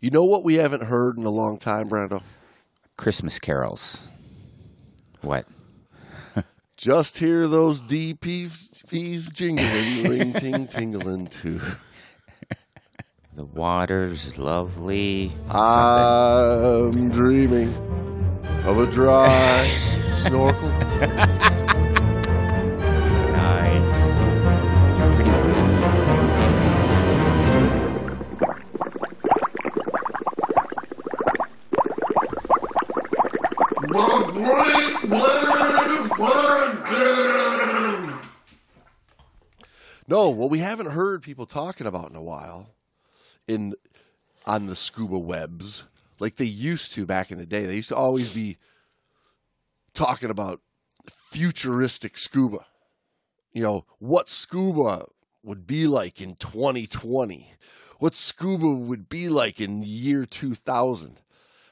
You know what we haven't heard in a long time, Brando? Christmas carols. What? Just hear those DPs jingling, ring ting tingling too. The water's lovely. I'm dreaming of a dry snorkel. People talking about in a while in on the scuba webs like they used to back in the day. They used to always be talking about futuristic scuba. You know, what scuba would be like in 2020. What scuba would be like in the year 2000.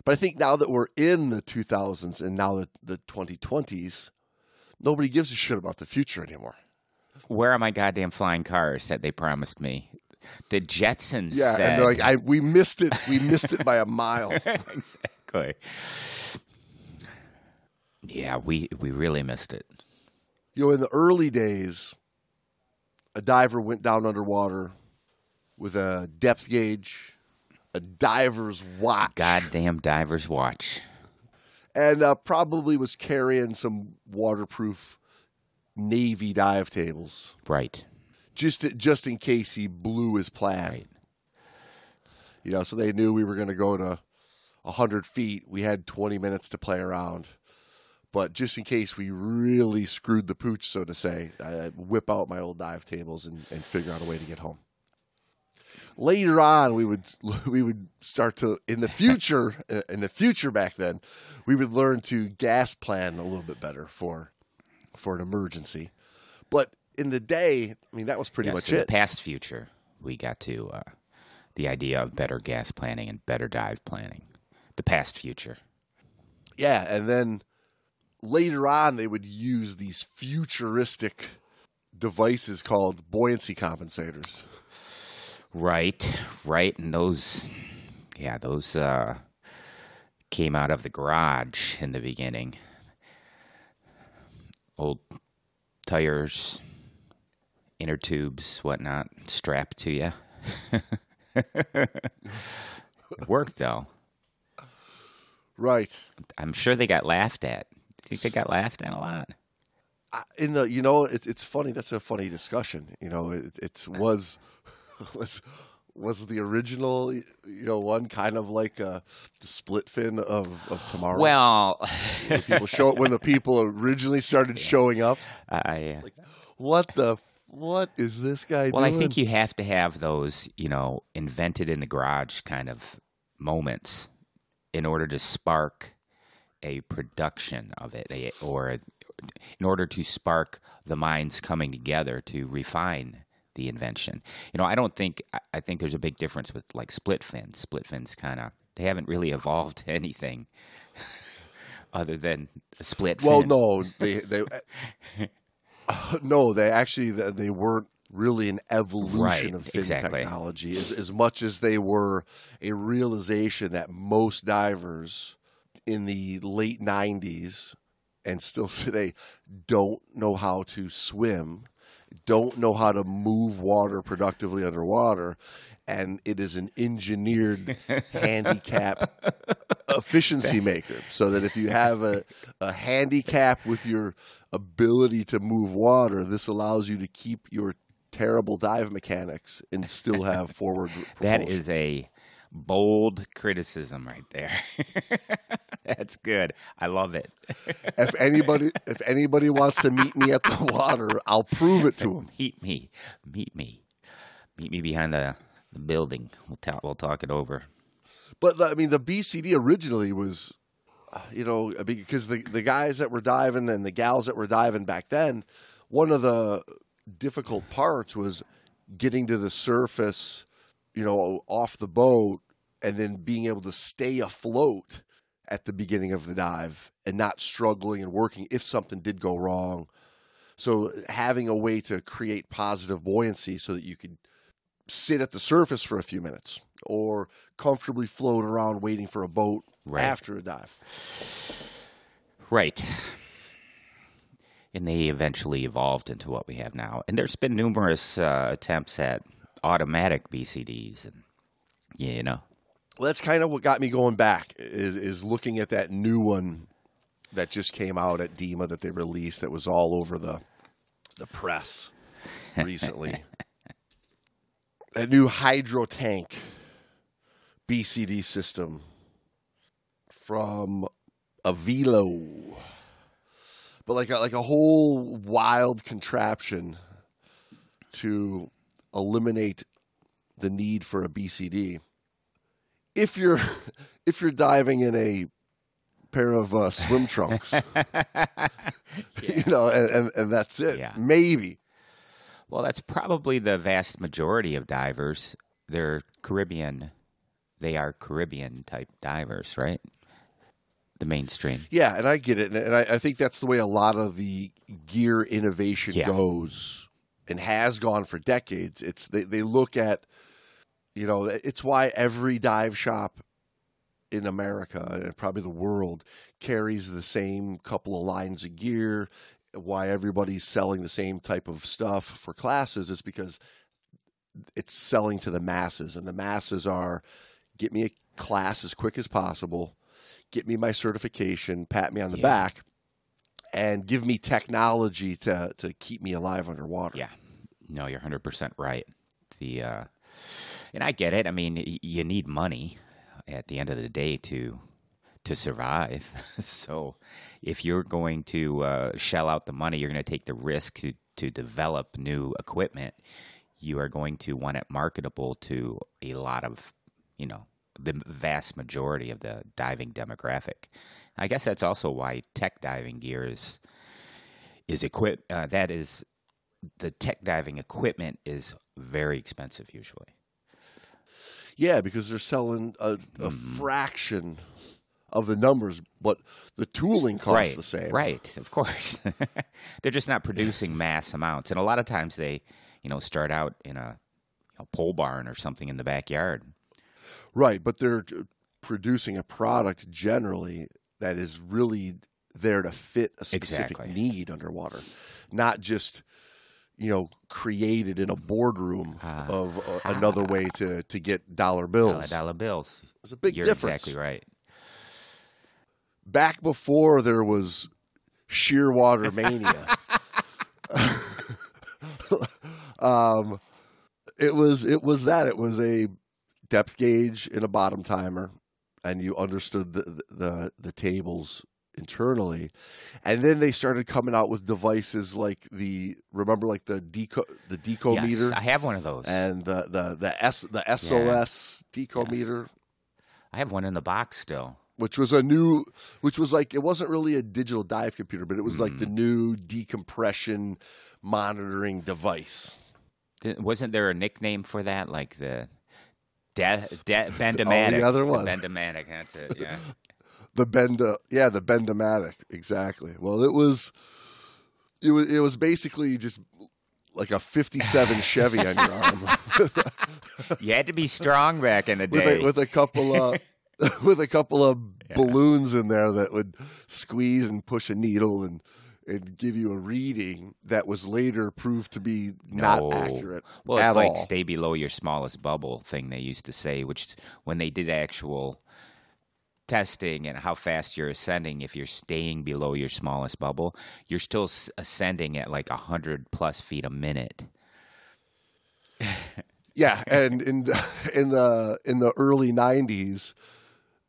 But I think now that we're in the 2000s and now the, the 2020s, nobody gives a shit about the future anymore. Where are my goddamn flying cars that they promised me? The Jetsons Yeah, said. and they're like, I we missed it. We missed it by a mile. exactly. Yeah, we we really missed it. You know, in the early days, a diver went down underwater with a depth gauge, a diver's watch, Goddamn diver's watch. and uh, probably was carrying some waterproof navy dive tables, Right. just just in case he blew his plan. Right. You know, so they knew we were going to go to hundred feet. We had twenty minutes to play around. But just in case we really screwed the pooch, so to say, I whip out my old dive tables and, and figure out a way to get home. Later on, we would we would start to in the future in the future back then, we would learn to gas plan a little bit better for for an emergency. But in the day, I mean, that was pretty Yes, much in it. the past future, we got to uh, the idea of better gas planning and better dive planning. The past future. Yeah, and then later on they would use these futuristic devices called buoyancy compensators. Right, right, and those, yeah, those uh, came out of the garage in the beginning. Old tires, inner tubes, whatnot, strapped to you. it worked though. Right. I'm sure they got laughed at. I think they got laughed at a lot. In the you know it's it's funny that's a funny discussion. You know it it's was was was the original you know one kind of like uh, the split fin of of tomorrow. Well, when people show when the people originally started showing up. I. What the what is this guy Well, doing? I think you have to have those, you know, invented in the garage kind of moments in order to spark a production of it, a, or in order to spark the minds coming together to refine the invention. You know, I don't think I- think there's a big difference with like split fins. Split fins kind of they haven't really evolved anything other than a split Well, fin. no, they they uh, no, they actually they weren't really an evolution Right, of fin exactly. technology as as much as they were a realization that most divers in the late '90s and still today don't know how to swim, don't know how to move water productively underwater. And it is an engineered handicap efficiency maker so that if you have a, a handicap with your ability to move water, this allows you to keep your terrible dive mechanics and still have forward That propulsion. is a bold criticism right there. That's good. I love it. if anybody if anybody wants to meet me at the water, I'll prove it to them. Meet me. Meet me. Meet me behind the, the building. We'll talk. We'll talk it over. But I mean, the BCD originally was, uh, you know, because the the guys that were diving and the gals that were diving back then, one of the difficult parts was getting to the surface, you know, off the boat, and then being able to stay afloat at the beginning of the dive and not struggling and working if something did go wrong. So having a way to create positive buoyancy so that you could sit at the surface for a few minutes or comfortably float around waiting for a boat Right. after a dive. Right. And they eventually evolved into what we have now. And there's been numerous uh, attempts at automatic BCDs, and you know, Well, that's kind of what got me going back is is looking at that new one that just came out at DEMA that they released that was all over the the press recently. that new hydro tank BCD system from Avelo. But like a, like a whole wild contraption to eliminate the need for a BCD if you're if you're diving in a pair of uh, swim trunks, you know, and, and, and that's it. Yeah. Maybe. well, that's probably the vast majority of divers. They're Caribbean. They are Caribbean type divers, right? The mainstream. Yeah, and I get it, and, and I, I think that's the way a lot of the gear innovation Yeah. goes, and has gone for decades. It's they they look at, you know, it's why every dive shop in America and probably the world carries the same couple of lines of gear. Why everybody's selling the same type of stuff for classes is because it's selling to the masses, and the masses are get me a class as quick as possible, get me my certification, pat me on the Yeah. back, and give me technology to to keep me alive underwater. Yeah. No, you're 100% right. The uh and I get it. I mean, you need money at the end of the day to to survive. so, if you're going to uh, shell out the money, you're going to take the risk to to develop new equipment. You are going to want it marketable to a lot of, you know, the vast majority of the diving demographic. I guess that's also why tech diving gear is is equip uh, that is the tech diving equipment is very expensive usually. Yeah, because they're selling a, a Mm-hmm. fraction of the numbers, but the tooling costs right, the same. Right, of course. They're just not producing mass amounts, and a lot of times they, you know, start out in a, know, pole barn or something in the backyard. Right, but they're producing a product generally that is really there to fit a specific Exactly. need underwater, not just you know created in a boardroom Ah. of uh, another way to to get dollar bills. Dollar bills. There's a big You're difference. exactly right. Back before there was shearwater mania. um, it was it was that it was a depth gauge and a bottom timer, and you understood the the, the tables internally, and then they started coming out with devices like the remember like the deco the deco Yes, meter I have one of those. and the the the S the SOS deco meter. I have one in the box still. which was a new which was like it wasn't really a digital dive computer but it was like the mm. new decompression monitoring device Wasn't there a nickname for that, like the de- de- oh, Bendomatic? yeah, there The was. Bendomatic. That's it. Yeah. the benda yeah the bendomatic exactly well it was it was it was basically just like a 57 chevy on your arm you had to be strong back in the with day. a, with a couple of with a couple of balloons in there that would squeeze and push a needle and and give you a reading that was later proved to be not No. accurate Well, it's at like stay below your smallest bubble thing they used to say, which when they did actual testing and how fast you're ascending, if you're staying below your smallest bubble, you're still ascending at like 100 plus feet a minute. Yeah, and in in the in the early '90s,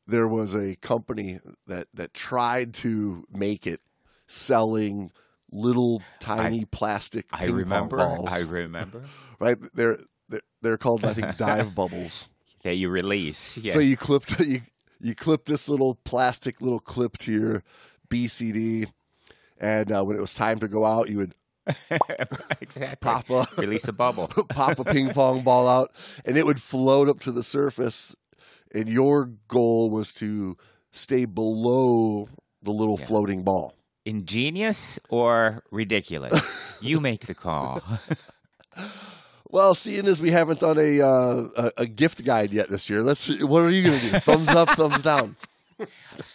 there was a company that that tried to make it selling little tiny plastic. I remember. balls, I remember right. They're they're, they're called I think dive bubbles. that you release. Yeah. So you clipped you you clip this little plastic little clip to your BCD, and uh, when it was time to go out, you would exactly. pop a Release a bubble. pop a ping pong ball out, and it would float up to the surface. And your goal was to stay below the little floating ball. Ingenious or ridiculous? you make the call. Well, seeing as we haven't done a uh, a, a gift guide yet this year, let's. See, What are you going to do? thumbs up, thumbs down.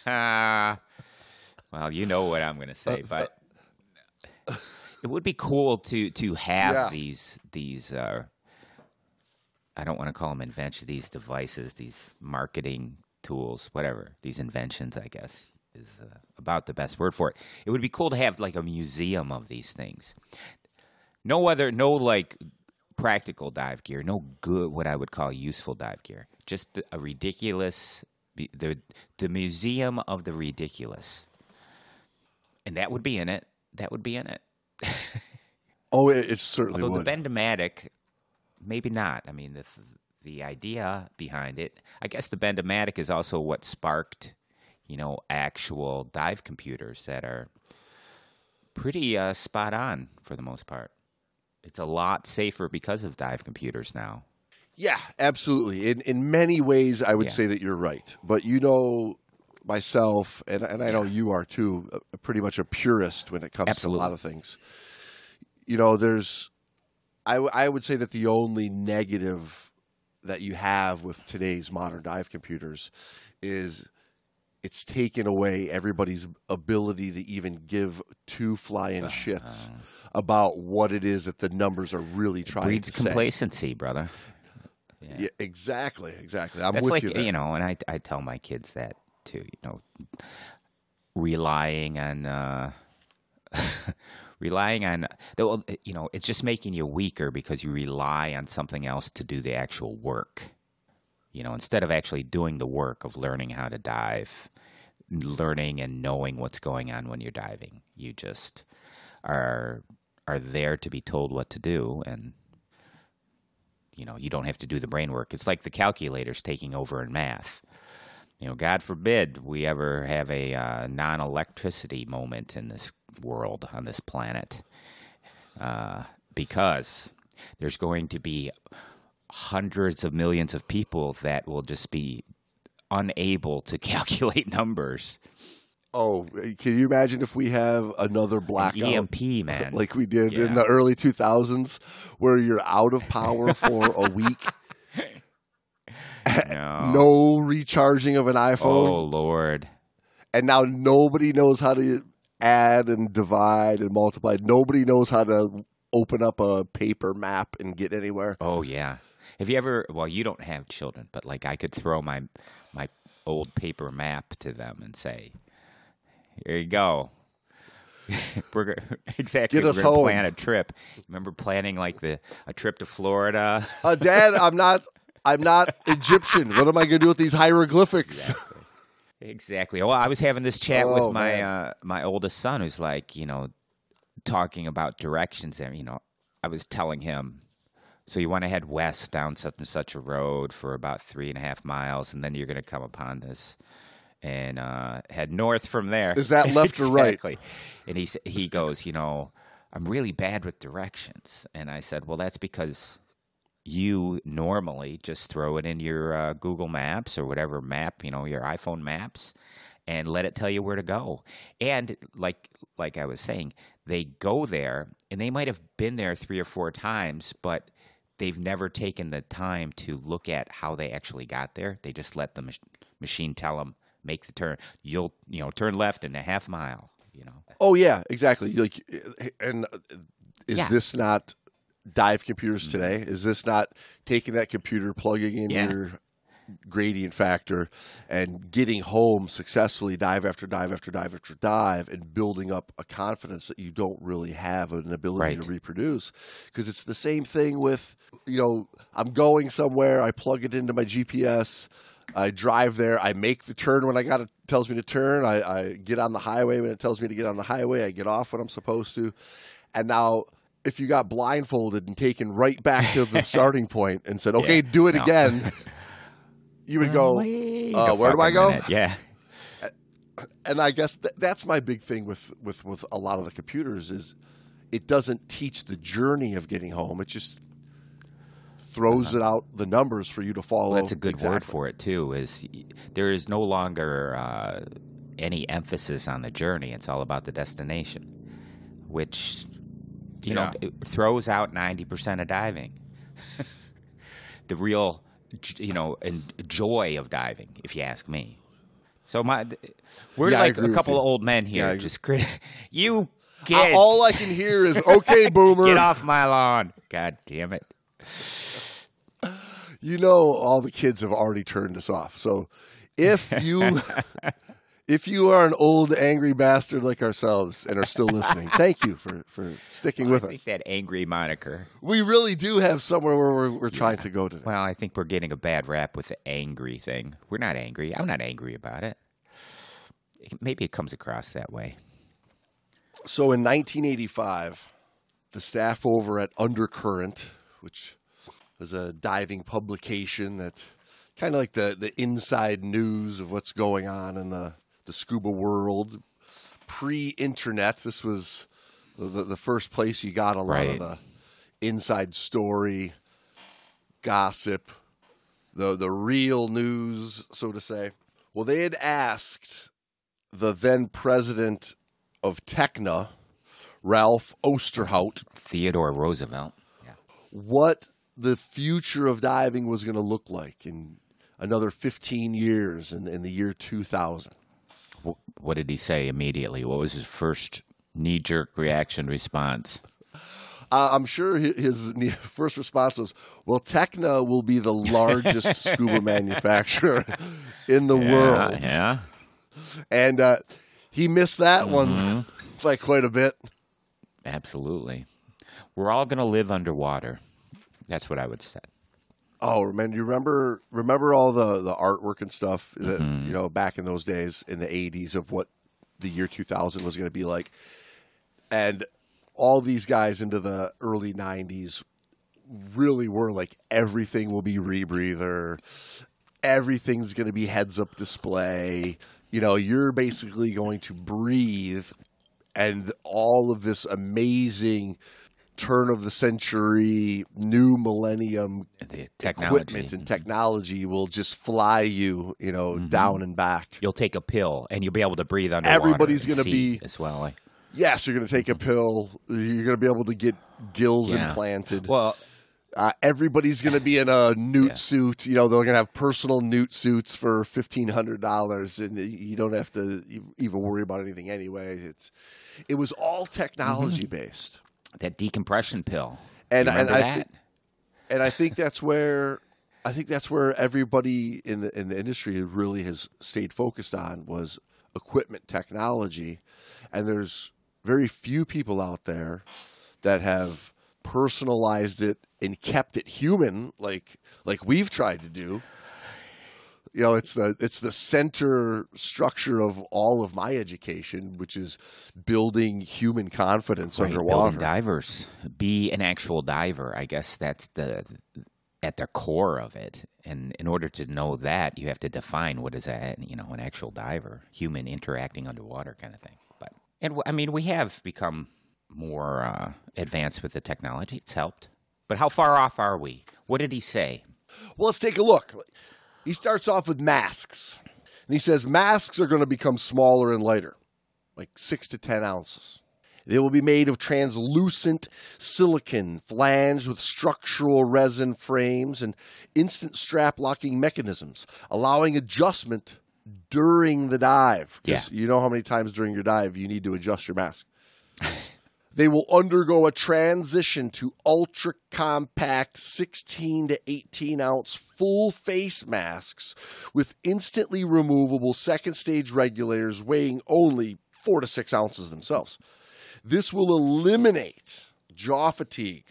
Uh, well, you know what I'm going to say, but it would be cool to to have Yeah. these these. Uh, I don't want to call them inventions. These devices, these marketing tools, whatever. These inventions, I guess, is uh, about the best word for it. It would be cool to have like a museum of these things. No other, no like practical dive gear, no good, what I would call useful dive gear. Just a ridiculous, the the museum of the ridiculous, and that would be in it. That would be in it. Oh, it, it certainly Although would. the Bendomatic, maybe not. I mean, the the idea behind it, I guess the Bendomatic is also what sparked, you know, actual dive computers that are pretty uh, spot on for the most part. It's a lot safer because of dive computers now. Yeah, absolutely. In in many ways, I would Yeah. say that you're right. But you know, myself, and and I know you are too, uh, pretty much a purist when it comes Absolutely. to a lot of things. You know, there's, I w- I would say that the only negative that you have with today's modern dive computers is it's taken away everybody's ability to even give two flying shits about what it is that the numbers are really trying Breeds to say. complacency, brother. Yeah, exactly, exactly. I'm That's with like you. There. know, and I I tell my kids that too. You know, relying on uh, relying on you know, it's just making you weaker because you rely on something else to do the actual work. You know, instead of actually doing the work of learning how to dive, learning and knowing what's going on when you're diving, you just are are there to be told what to do and you know you don't have to do the brain work. It's like the calculators taking over in math. You know god forbid we ever have a uh, non-electricity moment in this world on this planet. Uh, because there's going to be hundreds of millions of people that will just be unable to calculate numbers Oh, can you imagine if we have another blackout emp E man like we did Yeah. in the early 2000s, where you're out of power for a week, no. no recharging of an iPhone. oh lord and now nobody knows how to add and divide and multiply. Nobody knows how to open up a paper map and get anywhere. Oh yeah. Have you ever? Well, you don't have children, but like I could throw my my old paper map to them and say, "Here you go." we're exactly. Get we're us gonna home. plan a trip. Remember planning like the a trip to Florida? Uh, Dad, I'm not. I'm not Egyptian. What am I going to do with these hieroglyphics? Exactly. Well, I was having this chat Oh, with my uh, my oldest son, who's like, you know, talking about directions. And you know, I was telling him, so you want to head west down such and such a road for about three and a half miles, and then you're going to come upon this, and uh, head north from there. Is that left or right? And he he goes, you know, I'm really bad with directions, and I said, well, that's because you normally just throw it in your uh, Google Maps or whatever map, you know, your iPhone maps, and let it tell you where to go. And like like I was saying, they go there and they might have been there three or four times, but they've never taken the time to look at how they actually got there. They just let the mach- machine tell them make the turn. You'll you know turn left in a half mile. You know. Oh yeah, exactly. Like, and uh, is Yeah. this not dive computers today? Is this not taking that computer, plugging in Yeah. your gradient factor, and getting home successfully, dive after dive after dive after dive, and building up a confidence that you don't really have an ability Right. to reproduce? Because it's the same thing with you know, I'm going somewhere, I plug it into my GPS. I drive there. I make the turn when I got it tells me to turn. I, I get on the highway when it tells me to get on the highway. I get off when I'm supposed to. And now, if you got blindfolded and taken right back to the starting point and said, "Okay, Yeah, do it no. again," you would go. Uh, a where do I go? minute. Yeah. And I guess th- that's my big thing with, with with a lot of the computers is it doesn't teach the journey of getting home. It just throws it out the numbers for you to follow. Well, that's a good word for it too. Is there is no longer uh, any emphasis on the journey. It's all about the destination, which you know Yeah. it throws out ninety percent of diving. the real, you know, and joy of diving, if you ask me. So my, we're Yeah, like a couple of old men here, Yeah, just crit- you kids, all I can hear is "Okay, boomer." get off my lawn! God damn it! you know all the kids have already turned us off. So if you if you are an old angry bastard like ourselves and are still listening, thank you for for sticking oh, I with think us. that angry moniker. We really do have somewhere where we're, we're trying to go today. Well, I think we're getting a bad rap with the angry thing. We're not angry. I'm not angry about it. It- Maybe it comes across that way. So in 1985, the staff over at Undercurrent, which was a diving publication that kind of like the, the inside news of what's going on in the, the scuba world, pre internet, this was the, the first place you got a lot Right. of the inside story, gossip, the, the real news, so to say. Well, they had asked the then president of Tekna, Ralph Osterhout, Theodore Roosevelt. Yeah. what the future of diving was going to look like in another 15 years in, in the year 2000. Wh- What did he say immediately? What was his first knee jerk reaction response? Uh, I'm sure his first response was, "Well, Tekna will be the largest scuba manufacturer in the world," Yeah. and uh, he missed that one by quite a bit. Absolutely. We're all going to live underwater. That's what I would say. Oh, man, you remember remember all the the artwork and stuff that mm-hmm. you know back in those days in the 80s of what the year 2000 was going to be like. And all these guys into the early 90s really were like everything will be rebreather. Everything's going to be heads up display. You know, you're basically going to breathe and all of this amazing turn of the century new millennium The equipment and mm-hmm. technology will just fly you, you know, mm-hmm. down and back. You'll take a pill and you'll be able to breathe underwater. Everybody's gonna be- as well. Yes, you're going to take a mm-hmm. pill. You're going to be able to get gills Yeah. implanted. well, Uh, everybody's going to be in a newt Yeah. suit. You know, they're going to have personal newt suits for fifteen hundred dollars, and you don't have to even worry about anything anyway. It's it was all technology based, that decompression pill. and and I that? thi- and I think that's where I think that's where everybody in the in the industry really has stayed focused on was equipment technology, and there's very few people out there that have personalized it and kept it human like like we've tried to do. You know, it's the it's the center structure of all of my education, which is building human confidence Right, underwater. divers. Be an actual diver. I guess that's the at the core of it. And in order to know that, you have to define what is a you know an actual diver, human interacting underwater kind of thing. But and I mean, we have become more uh, advanced with the technology. It's helped. But how far off are we? What did he say? Well, let's take a look. He starts off with masks. And he says masks are going to become smaller and lighter, like six to 10 ounces. They will be made of translucent silicon, flanged with structural resin frames and instant strap locking mechanisms, allowing adjustment during the dive. 'Cause You know how many times during your dive you need to adjust your mask. They will undergo a transition to ultra compact 16 to 18 ounce full face masks with instantly removable second stage regulators weighing only four to six ounces themselves. This will eliminate jaw fatigue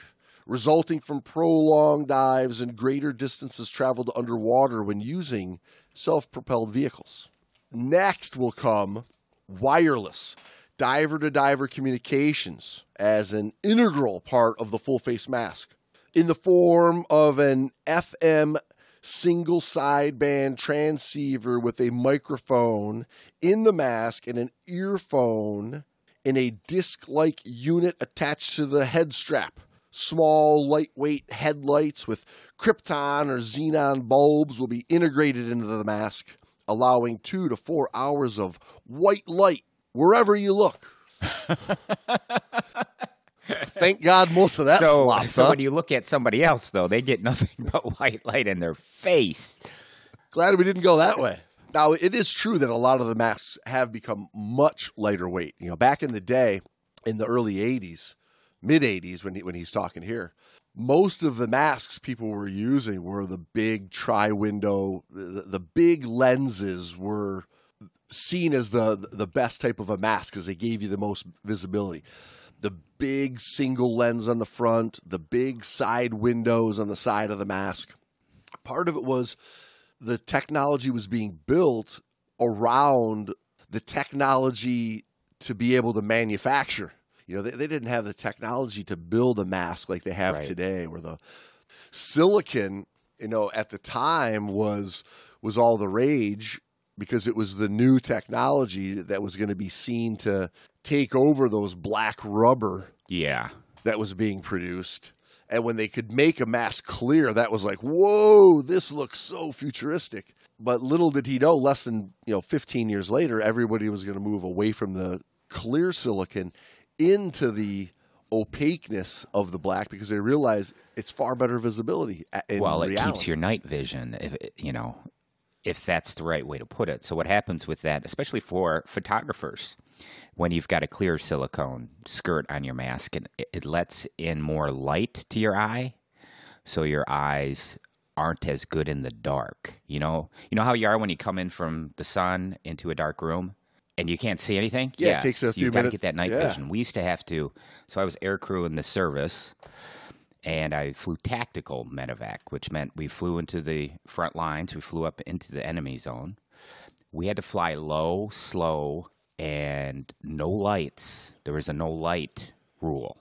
resulting from prolonged dives and greater distances traveled underwater when using self propelled vehicles. Next will come wireless diver to diver communications as an integral part of the full face mask in the form of an FM single sideband transceiver with a microphone in the mask and an earphone in a disc like unit attached to the head strap. Small, lightweight headlights with krypton or xenon bulbs will be integrated into the mask, allowing two to four hours of white light wherever you look. Thank God most of that so, flops. so huh? when you look at somebody else, though, they get nothing but white light in their face. Glad we didn't go that way. Now, it is true that a lot of the masks have become much lighter weight. You know, back in the day, in the early 80s, mid 80s, when, he, when he's talking here, most of the masks people were using were the big tri window, the, the big lenses were seen as the, the best type of a mask because they gave you the most visibility. The big single lens on the front, the big side windows on the side of the mask. Part of it was the technology was being built around the technology to be able to manufacture. You know, they, they didn't have the technology to build a mask like they have Right. today, where the silicon, you know, at the time was was all the rage because it was the new technology that was going to be seen to take over those black rubber Yeah. that was being produced. And when they could make a mask clear, that was like, whoa, this looks so futuristic. But little did he know, less than you know, 15 years later, everybody was going to move away from the clear silicon into the opaqueness of the black because they realized it's far better visibility. Uh, in well, it reality. keeps your night vision, if you know, if that's the right way to put it. So what happens with that, especially for photographers, when you've got a clear silicone skirt on your mask, and it, lets in more light to your eye, so your eyes aren't as good in the dark. You know, you know how you are when you come in from the sun into a dark room. And you can't see anything. Yeah, it takes a few You've got to get that night Yeah. vision. We used to have to. So I was air crew in the service, and I flew tactical medevac, which meant we flew into the front lines. We flew up into the enemy zone. We had to fly low, slow, and no lights. There was a no light rule.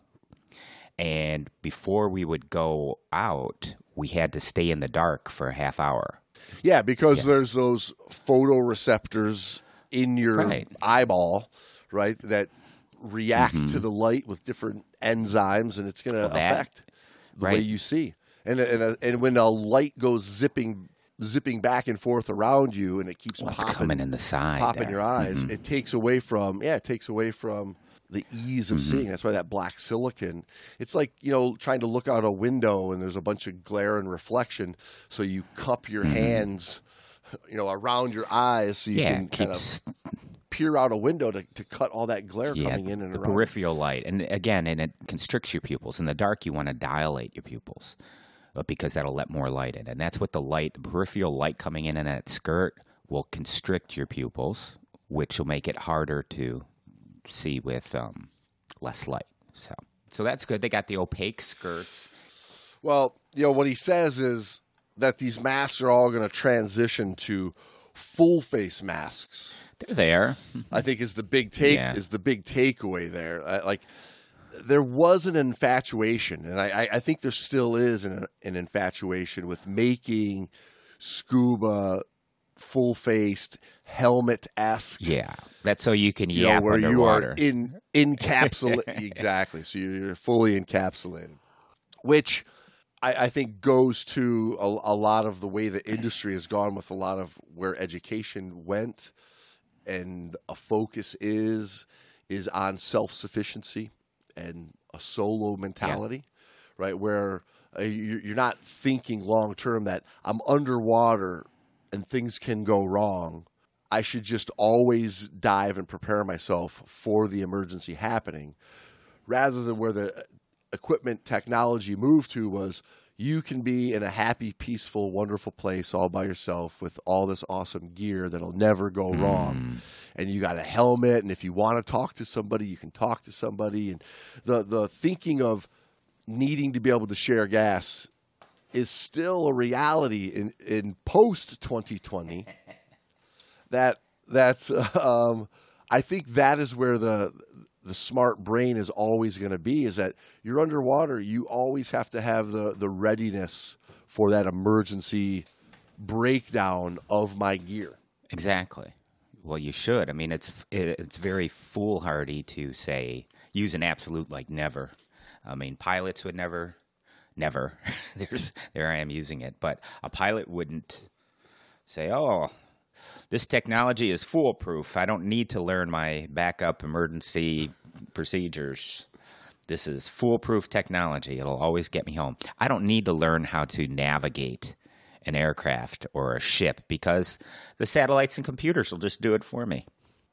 And before we would go out, we had to stay in the dark for a half hour. Yeah, because there's those photoreceptors in your Right. eyeball, right, that react to the light with different enzymes, and it's going to Mm-hmm. Well, affect the way you see. And and uh, and when a light goes zipping zipping back and forth around you, and it keeps Well, popping coming in the side. popping in there. your eyes, mm-hmm. it takes away from yeah, it takes away from the ease of mm-hmm. seeing. That's why that black silicon. It's like you know trying to look out a window and there's a bunch of glare and reflection, so you cup your mm-hmm. hands, you know, around your eyes so you Yeah, can kind of peer out a window to, to cut all that glare yeah, coming in and the around. peripheral light, and again, and it constricts your pupils. In the dark, you want to dilate your pupils, because that'll let more light in, and that's what the light, the peripheral light coming in in that skirt, will constrict your pupils, which will make it harder to see with um, less light. So, so that's good. They got the opaque skirts. Well, you know what he says is that these masks are all going to transition to full face masks. They're there. I think is the big take Yeah. is the big takeaway there. I, like there was an infatuation, and I, I, think there still is an, an infatuation with making scuba full faced helmet esque. Yeah, that's so you can You know, yap where underwater. you are in encapsulate exactly. So you're fully encapsulated, which I, I think goes to a, a lot of the way the industry has gone with a lot of where education went, and a focus is is on self sufficiency and a solo mentality, right? Where uh, you're not thinking long term that I'm underwater and things can go wrong. I should just always dive and prepare myself for the emergency happening, rather than where the equipment technology moved to was you can be in a happy, peaceful, wonderful place all by yourself with all this awesome gear that'll never go wrong. And you got a helmet, and if you want to talk to somebody, you can talk to somebody. And the the thinking of needing to be able to share gas is still a reality in in post 2020 that that's um, I think that is where the the smart brain is always going to be is that you're underwater you always have to have the the readiness for that emergency breakdown of my gear Exactly. Well, you should. I mean, it's it, it's very foolhardy to say use an absolute like never. I mean, pilots would never, never. There's there I am using it, but a pilot wouldn't say, "Oh, this technology is foolproof. I don't need to learn my backup emergency procedures." This is foolproof technology. It'll always get me home. I don't need to learn how to navigate an aircraft or a ship because the satellites and computers will just do it for me.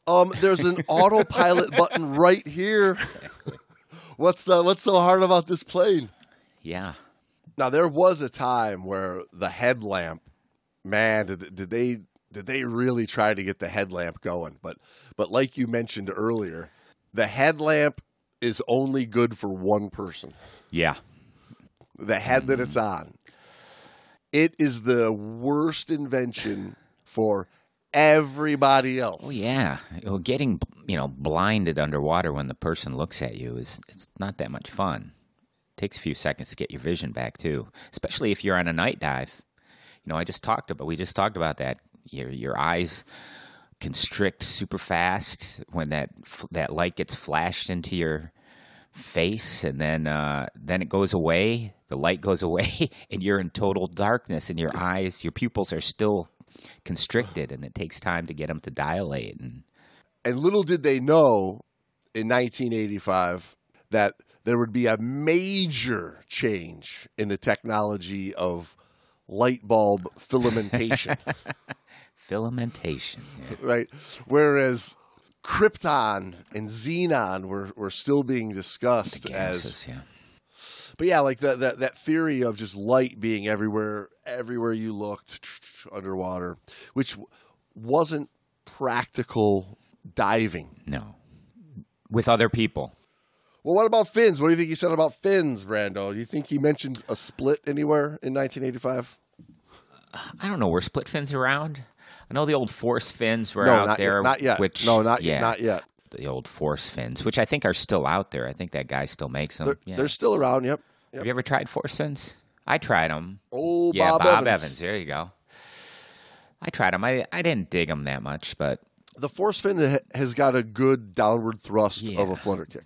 Um, there's an autopilot button right here. What's the what's so hard about this plane? Yeah. Now there was a time where the headlamp, man, did, did they did they really try to get the headlamp going? But but like you mentioned earlier, the headlamp is only good for one person. Yeah. The head that it's on. It is the worst invention for everybody else. Oh yeah. Well, getting you know blinded underwater when the person looks at you is it's not that much fun. It takes a few seconds to get your vision back too, especially if you're on a night dive. You know, I just talked about we just talked about that. Your your eyes constrict super fast when that that light gets flashed into your face and then uh, then it goes away the light goes away and you're in total darkness and your eyes your pupils are still constricted and it takes time to get them to dilate and And little did they know in 1985 that there would be a major change in the technology of light bulb filamentation, filamentation yeah. right? Whereas krypton and xenon were, were still being discussed The as yeah But yeah, like that that that theory of just light being everywhere, everywhere you looked underwater, which wasn't practical diving. no with other people Well, what about fins? What do you think he said about fins, Brando? Do you think he mentioned a split anywhere in 1985? I don't know. Were split fins around? I know the old force fins were no, out not there. yet. Not yet. Which no, not yeah, yet. Not yet. the old force fins, which I think are still out there. I think that guy still makes them. They're, yeah. they're still around. Yep. Have you ever tried force fins? I tried them. Oh, yeah, Bob, Evans. There you go. I tried them. I I didn't dig them that much, but The force fin has got a good downward thrust of a flutter kick.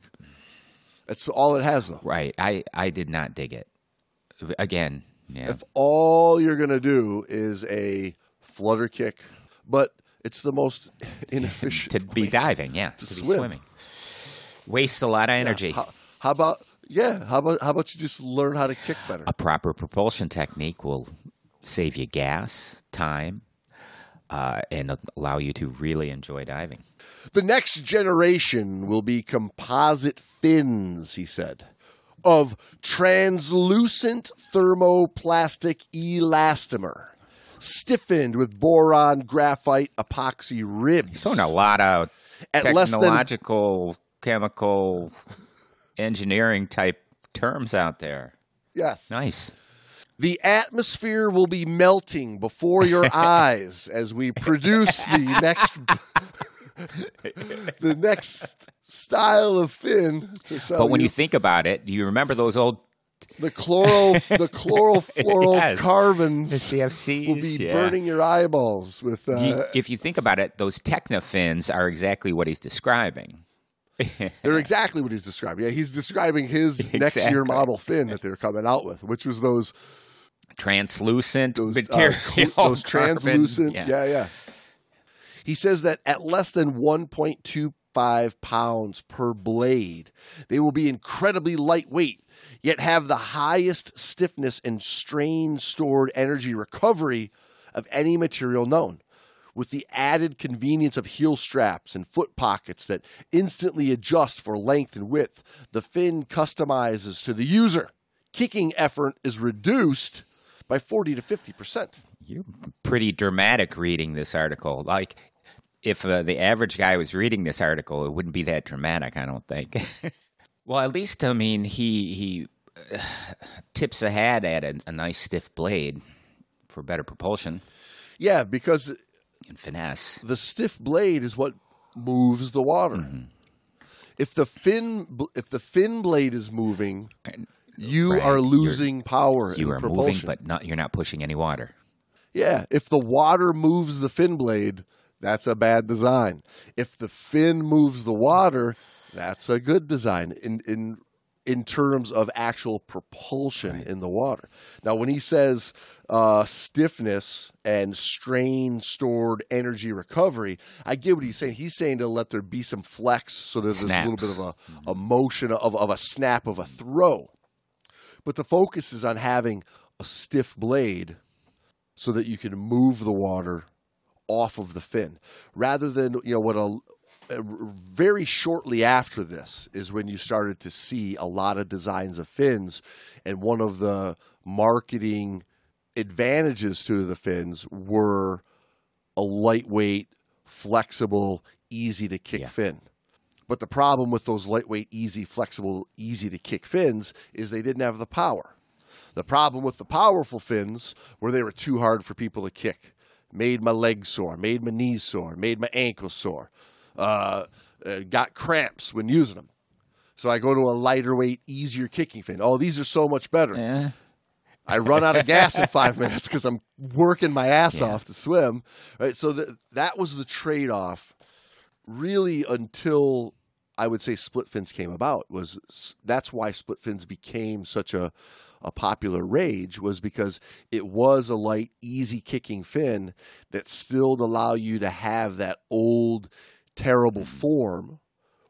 That's all it has, though. right. I I did not dig it. Again, yeah. If all you're going to do is a flutter kick, but it's the most inefficient to be diving, yeah, to, be swim. swimming. Waste a lot of energy. How, how about yeah? How about how about you just learn how to kick better? a proper propulsion technique will save you gas, time, uh, and allow you to really enjoy diving. The next generation will be composite fins, he said, of translucent thermoplastic elastomer, stiffened with boron, graphite, epoxy ribs. Throwing a lot of At less than- technological, chemical, engineering type terms out there. Yes. Nice. The atmosphere will be melting before your eyes as we produce the next the next style of fin to sell But when you. you think about it, do you remember those old the chloro the chlorofluorocarbons the CFCs? will be yeah. burning your eyeballs with uh, You- if you think about it, those technofins are exactly what he's describing. they're exactly what he's describing. Yeah, he's describing his next year model fin that they're coming out with, which was those Translucent those uh, cl- those translucent. Yeah. Yeah. yeah, He says that at less than 1.25 pounds per blade, they will be incredibly lightweight, yet have the highest stiffness and strain stored energy recovery of any material known. With the added convenience of heel straps and foot pockets that instantly adjust for length and width, the fin customizes to the user. Kicking effort is reduced by 40 to 50%. You're pretty dramatic reading this article. Like, if uh, the average guy was reading this article, it wouldn't be that dramatic. I don't think. well, at least I mean, he he uh, tips a hat at a, a nice stiff blade for better propulsion Yeah, because and finesse. the stiff blade is what moves the water. Mm-hmm. If the fin if the fin blade is moving, you Right, are you're- losing power. You are propulsion. moving, but not you're not pushing any water. yeah, if the water moves the fin blade, that's a bad design. If the fin moves the water, that's a good design. In in in terms of actual propulsion in the water. Now, when he says uh, stiffness and strain stored energy recovery, I get what he's saying. He's saying to let there be some flex so there's a little bit of a, a motion of, of a snap of a throw. But the focus is on having a stiff blade so that you can move the water off of the fin rather than you know what a Uh, very shortly after this is when you started to see a lot of designs of fins and one of the marketing advantages to the fins were a lightweight flexible easy to kick Yeah. fin but the problem with those lightweight easy flexible easy to kick fins is they didn't have the power the problem with the powerful fins were they were too hard for people to kick. Made my legs sore, made my knees sore, made my ankles sore. Uh, got cramps when using them. So I go to a lighter weight, easier kicking fin. Oh, these are so much better. Eh, I run out of gas in five minutes because I'm working my ass Yeah. off to swim. Right. So th- that was the trade off, really, until I would say split fins came about. Was that's why split fins became such a a popular rage was because it was a light, easy kicking fin that still allow you to have that old, terrible form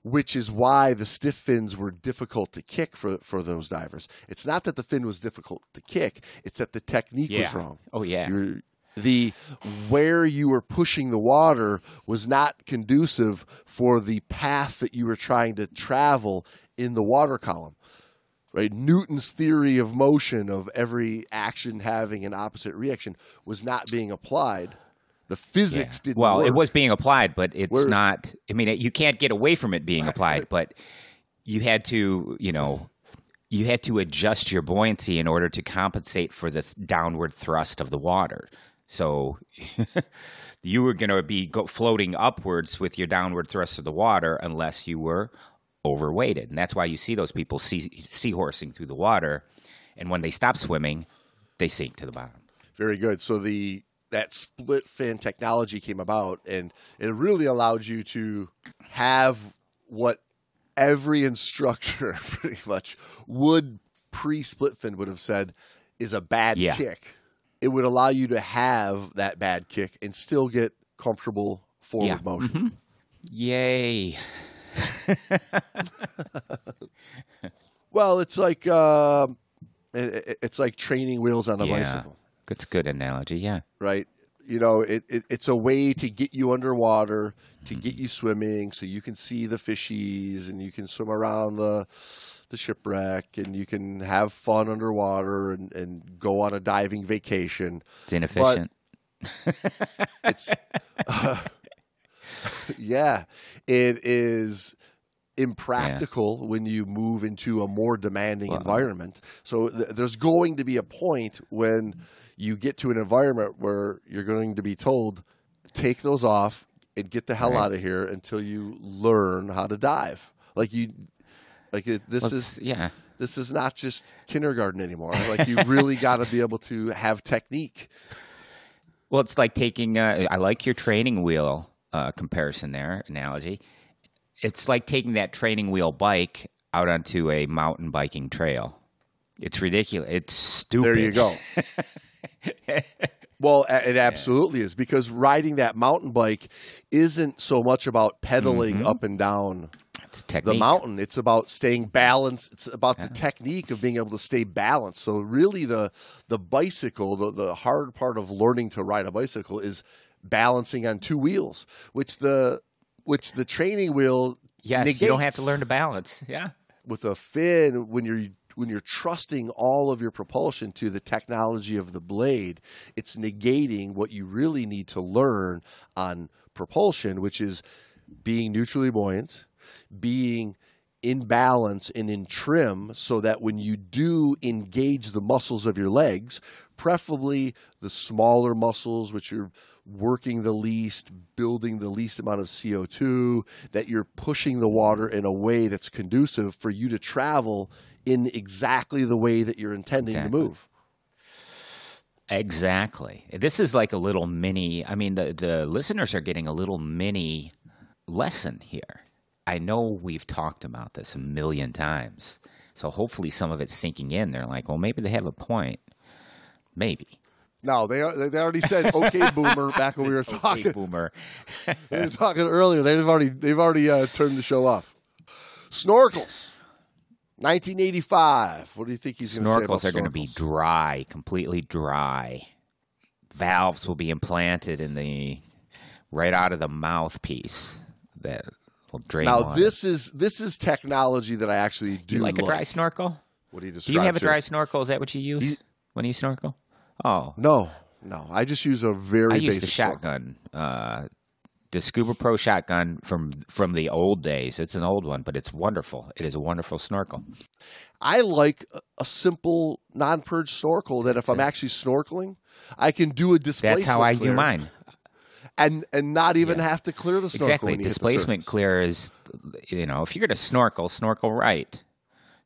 which is why the stiff fins were difficult to kick for, for those divers. It's not that the fin was difficult to kick; it's that the technique was wrong. Oh yeah. You're- the where you were pushing the water was not conducive for the path that you were trying to travel in the water column. Right, Newton's theory of motion of every action having an opposite reaction was not being applied. The physics didn't. well, it was being applied, but it's Where- not. I mean, you can't get away from it being applied, but you had to, you know, you had to adjust your buoyancy in order to compensate for the downward thrust of the water. So you were going to be go- floating upwards with your downward thrust of the water unless you were overweighted, and that's why you see those people sea seahorsing through the water, and when they stop swimming, they sink to the bottom. Very good. So the that split fin technology came about, and it really allowed you to have what every instructor pretty much would pre split fin would have said is a bad Yeah. kick. It would allow you to have that bad kick and still get comfortable forward Yeah. motion. Yay! Well, it's like uh, it- it's like training wheels on a Yeah. bicycle. That's a good analogy. Yeah. right? You know, it, it it's a way to get you underwater, to get Mm-hmm. you swimming, so you can see the fishies and you can swim around the the shipwreck and you can have fun underwater and, and go on a diving vacation. It's inefficient. It's yeah, it is impractical when you move into a more demanding Well- environment. So th- there's going to be a point when you get to an environment where you're going to be told, take those off and get the hell Right. out of here until you learn how to dive. Like you, like it, this Well, is yeah. this is not just kindergarten anymore. Like you really got to be able to have technique. Well, it's like taking. Uh, I like your training wheel uh, comparison there analogy. It's like taking that training wheel bike out onto a mountain biking trail. It's ridiculous. It's stupid. There you go. well, it absolutely is because riding that mountain bike isn't so much about pedaling mm-hmm. up and down It's the mountain. It's about staying balanced. It's about the technique of being able to stay balanced. So really, the the bicycle, the the hard part of learning to ride a bicycle is balancing on two wheels, which the which the training wheel Yes, you don't have to learn to balance. Yeah. with a fin when you're when you're trusting all of your propulsion to the technology of the blade, it's negating what you really need to learn on propulsion, which is being neutrally buoyant, being in balance and in trim so that when you do engage the muscles of your legs, preferably the smaller muscles which you're working the least, building the least amount of CO2, that you're pushing the water in a way that's conducive for you to travel in exactly the way that you're intending Exactly. to move. Exactly. This is like a little mini. I mean, the the listeners are getting a little mini lesson here. I know we've talked about this a million times. So hopefully some of it's sinking in. They're like, well, maybe they have a point. Maybe. No, they they already said okay, boomer. Back when we were talking. Okay, talking, boomer. we were talking earlier. They've already they've already uh, turned the show off. Snorkels, 1985. What do you think he's going to say Snorkels are going to be dry, completely dry. Valves will be implanted in the right out of the mouthpiece that will drain. Now water. this is this is technology that I actually do you like a dry snorkel? What do you Do you have a dry snorkel? Is that what you use when you snorkel? Oh, No, no. I just use a very I use basic the shotgun, uh, the Scubapro shotgun from from the old days. It's an old one, but it's wonderful. It is a wonderful snorkel. I like a, simple non-purge snorkel that if I'm actually snorkeling, I can do a displacement. That's how I clear do mine. and and not even have to clear the snorkel. Exactly. hit the Displacement clear is, you know, if you're going to snorkel, snorkel right.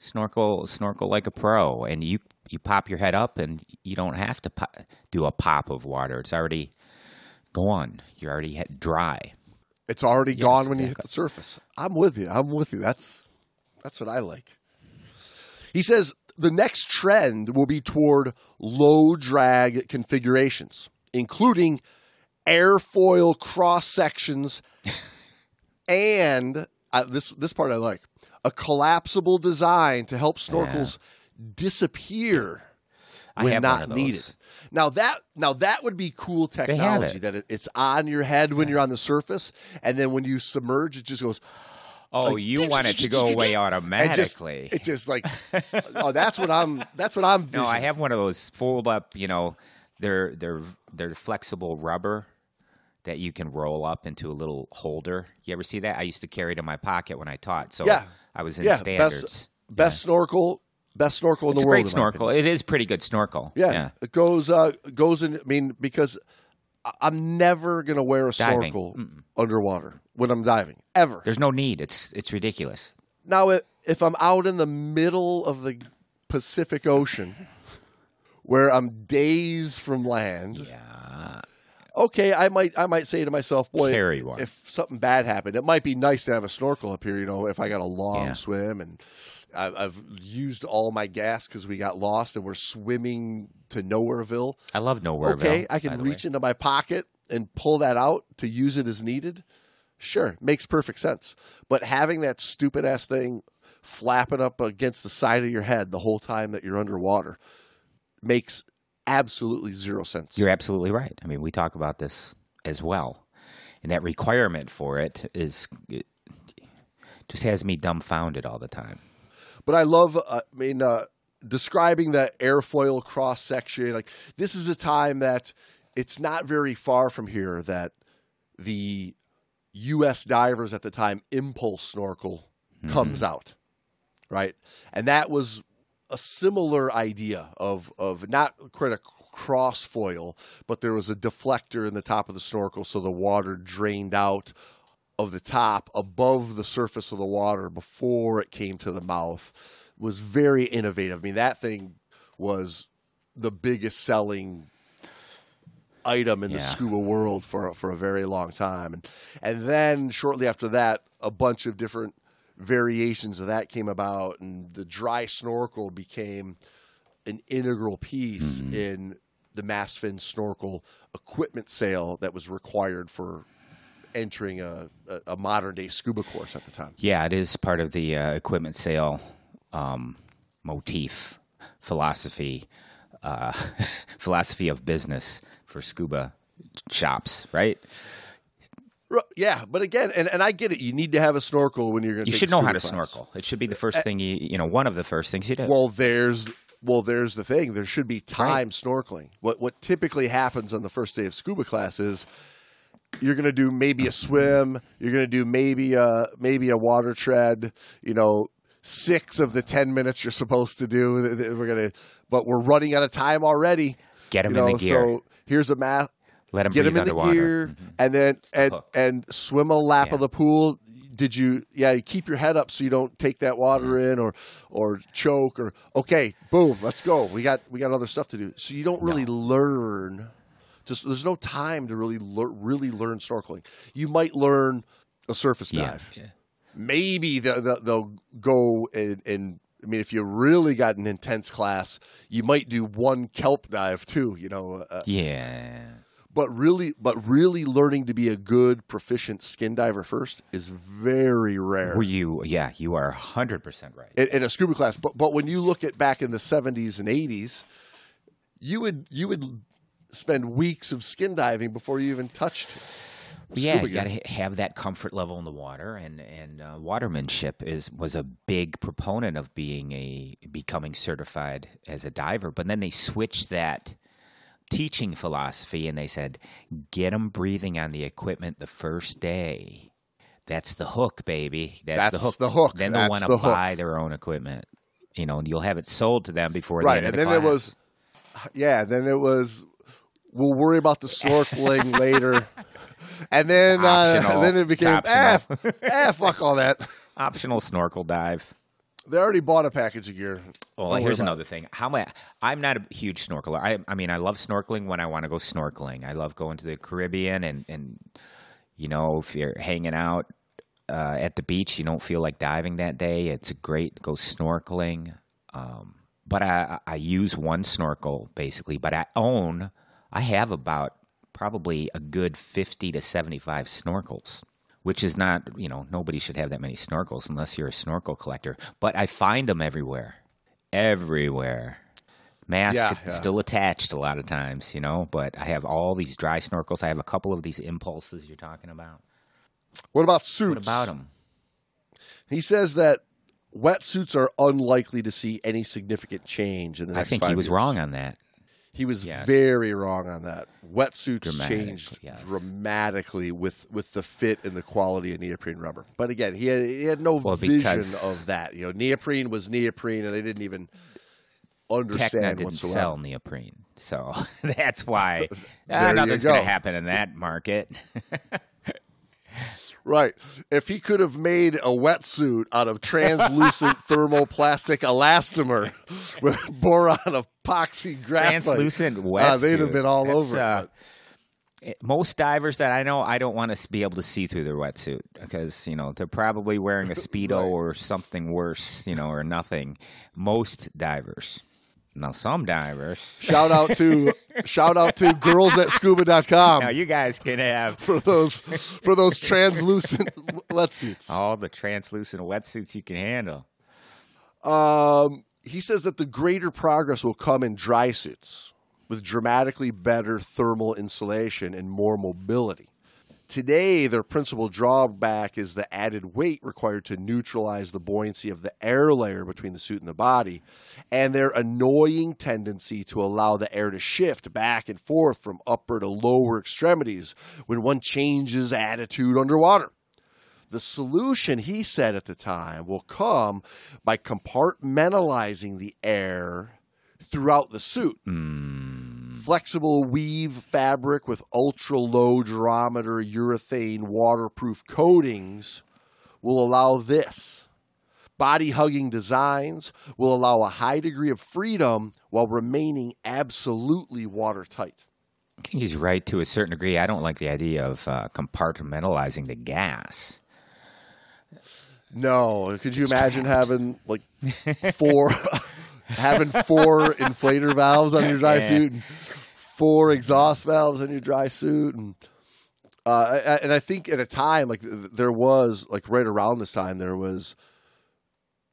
Snorkel, snorkel like a pro, and you you pop your head up, and you don't have to po- do a pop of water. It's already gone. You're already hit dry. It's already Yes, gone when you hit the surface. I'm with you. I'm with you. That's that's what I like. He says the next trend will be toward low drag configurations, including airfoil cross sections and uh, this this part I like a collapsible design to help snorkels disappear I when have not one of those. needed. Now that now that would be cool technology it. that it, it's on your head when you're on the surface, and then when you submerge, it just goes. Oh, like, you want it to go away and just- automatically. It just like, oh, that's what I'm. That's what I'm. No, I have one of those fold up. You know, they're they're they're flexible rubber that you can roll up into a little holder. You ever see that? I used to carry it in my pocket when I taught. So Yeah. I was in Yeah, standards. best best snorkel, best snorkel in it's the a world. great snorkel. It is pretty good snorkel. Yeah, yeah. it goes uh, goes in. I mean, because I'm never gonna wear a Diving. snorkel underwater when I'm diving ever. There's no need. It's it's ridiculous. Now, if I'm out in the middle of the Pacific Ocean, where I'm days from land, Yeah. okay, I might I might say to myself, boy, one. if something bad happened, it might be nice to have a snorkel up here. You know, if I got a long Yeah. swim and I've used all my gas because we got lost and we're swimming to Nowhereville. I love Nowhereville. Okay, I can the way. reach into my pocket and pull that out to use it as needed. Sure, makes perfect sense. But having that stupid ass thing flapping up against the side of your head the whole time that you're underwater makes absolutely zero sense. You're absolutely right. I mean, we talk about this as well, and that requirement for it is it just has me dumbfounded all the time. But I love, uh, I mean, uh, describing the airfoil cross section. Like this is a time that it's not very far from here that the U.S. divers at the time impulse snorkel comes out, right? And that was a similar idea of of not quite a cross foil, but there was a deflector in the top of the snorkel, so the water drained out of the top above the surface of the water before it came to the mouth was very innovative. I mean, that thing was the biggest selling item in the scuba world for for a very long time, and and then shortly after that, a bunch of different variations of that came about, and the dry snorkel became an integral piece mm-hmm. in the mass fin snorkel equipment sale that was required for entering a, a, a modern day scuba course at the time. Yeah, it is part of the uh, equipment sale um, motif philosophy, uh, philosophy of business for scuba shops, right? Yeah, but again, and, and I get it. You need to have a snorkel when you're going to. You should know how to snorkel. It should be the first thing you, you know, one of the first things you do. Well, there's well, there's the thing. There should be time snorkeling. What what typically happens on the first day of scuba class is you're going to do maybe a swim. You're going to do maybe a maybe a water tread. You know, six of the ten minutes you're supposed to do. We're gonna, but we're running out of time already. Get 'em you in the gear. So here's a math. Let them Get them in the underwater. gear, Mhm. and then and hook. and swim a lap Yeah. of the pool. Did you? Yeah, you keep your head up so you don't take that water in or or choke or okay, boom, let's go. We got we got other stuff to do. So you don't really learn. Just there's no time to really really learn snorkeling. You might learn a surface Yeah, dive. yeah. Maybe the, the, they'll go and, and I mean, if you really got an intense class, you might do one kelp dive too. You know, uh, Yeah. but really, but really learning to be a good, proficient skin diver first is very rare. Were you? Yeah, you are hundred percent right. in, in a scuba class. But but when you look at back in the seventies and eighties, you would you would spend weeks of skin diving before you even touched. yeah, you got to have that comfort level in the water, and and uh, watermanship is was a big proponent of being a becoming certified as a diver. But then they switched that teaching philosophy, and they said, get them breathing on the equipment the first day. That's the hook, baby. That's, the hook. the hook. Then they'll That's want to the hook. buy their own equipment. You know, and you'll have it sold to them before the right, end and the then it was, yeah, then it was. We'll worry about the snorkeling later, and then uh, then it became ah, ah, fuck all that. optional snorkel dive. They already bought a package of gear. Well, Don't here's another thing. How am I? I'm not a huge snorkeler. I, I mean, I love snorkeling when I want to go snorkeling. I love going to the Caribbean and, and you know, if you're hanging out uh, at the beach, you don't feel like diving that day. It's great to go snorkeling. Um, but I, I use one snorkel basically. But I own, I have about probably a good 50 to 75 snorkels. Which is not, you know, nobody should have that many snorkels unless you're a snorkel collector. But I find them everywhere everywhere. Mask Yeah, yeah. still attached a lot of times, you know, but I have all these dry snorkels. I have a couple of these impulses you're talking about. What about suits? What about them? He says that wetsuits are unlikely to see any significant change in the next I think he was years. wrong on that. He was Yes. very wrong on that. Wetsuits changed yes. dramatically with, with the fit and the quality of neoprene rubber. But again, he had, he had no Well, vision of that. You know, neoprene was neoprene, and they didn't even understand didn't whatsoever. sell neoprene, so that's why uh, nothing's going to happen in that market. Right. If he could have made a wetsuit out of translucent thermoplastic elastomer with boron epoxy graphite, Translucent uh, wetsuit. they'd have been all That's, over uh, it- most divers that I know, I don't want to be able to see through their wetsuit because you know they're probably wearing a speedo Right. or something worse, you know, or nothing. Most divers. Now, some divers. Shout out to shout out to girls at scuba.com Now you guys can have for those for those translucent wetsuits. all the translucent wetsuits you can handle. Um, he says that the greater progress will come in dry suits with dramatically better thermal insulation and more mobility. Today, their principal drawback is the added weight required to neutralize the buoyancy of the air layer between the suit and the body, and their annoying tendency to allow the air to shift back and forth from upper to lower extremities when one changes attitude underwater. The solution, he said at the time, will come by compartmentalizing the air throughout the suit. Flexible weave fabric with ultra low durometer urethane waterproof coatings will allow this. Body hugging designs will allow a high degree of freedom while remaining absolutely watertight. I think he's right to a certain degree. I don't like the idea of uh, compartmentalizing the gas. No, could you imagine having like four having four inflator valves on your dry Yeah. suit and four exhaust valves on your dry suit and uh, and I think at a time like there was like right around this time there was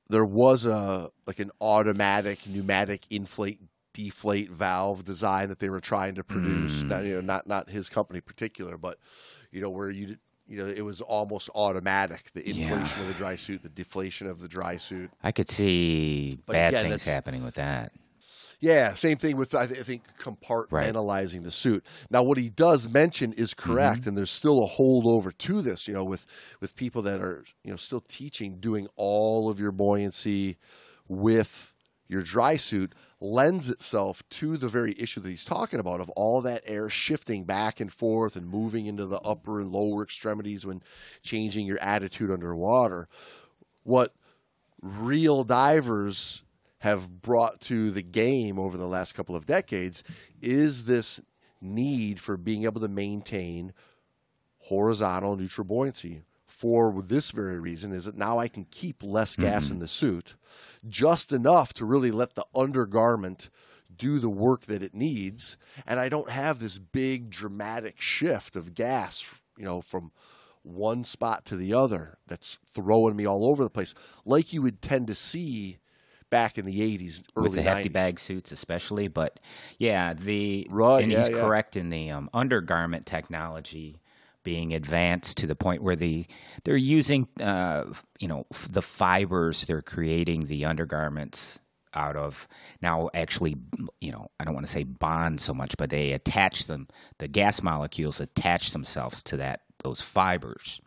there was a like an automatic pneumatic inflate deflate valve design that they were trying to produce. Not, you know, not not his company in particular, but you know where you you know it was almost automatic. The Yeah. inflation of the dry suit, the deflation of the dry suit. I could see But bad again, things happening with that. Yeah, same thing with I, th- I think compartmentalizing the suit. Now, what he does mention is mm-hmm. correct, and there's still a holdover to this. You know, with with people that are you know still teaching doing all of your buoyancy with your dry suit lends itself to the very issue that he's talking about of all that air shifting back and forth and moving into the upper and lower extremities when changing your attitude underwater. What real divers have brought to the game over the last couple of decades is this need for being able to maintain horizontal neutral buoyancy for this very reason is that now I can keep less gas in the suit, just enough to really let the undergarment do the work that it needs, and I don't have this big dramatic shift of gas, you know, from one spot to the other that's throwing me all over the place, like you would tend to see back in the 80s, early with the hefty 90s. bag suits especially but yeah the Right, and yeah, he's yeah. correct in the um, undergarment technology being advanced to the point where the they're using uh, you know the fibers they're creating the undergarments out of. Now actually you know I don't want to say bond so much but they attach them the gas molecules attach themselves to that those fibers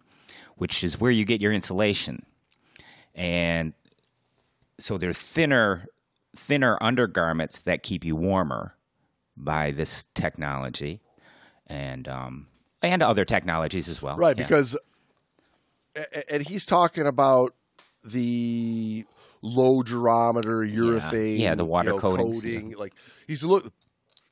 which is where you get your insulation. And so they're thinner thinner undergarments that keep you warmer by this technology. And um and other technologies as well Right, Yeah. because and he's talking about the low durometer urethane, Yeah, the water you know, coatings, coating. Like he's look,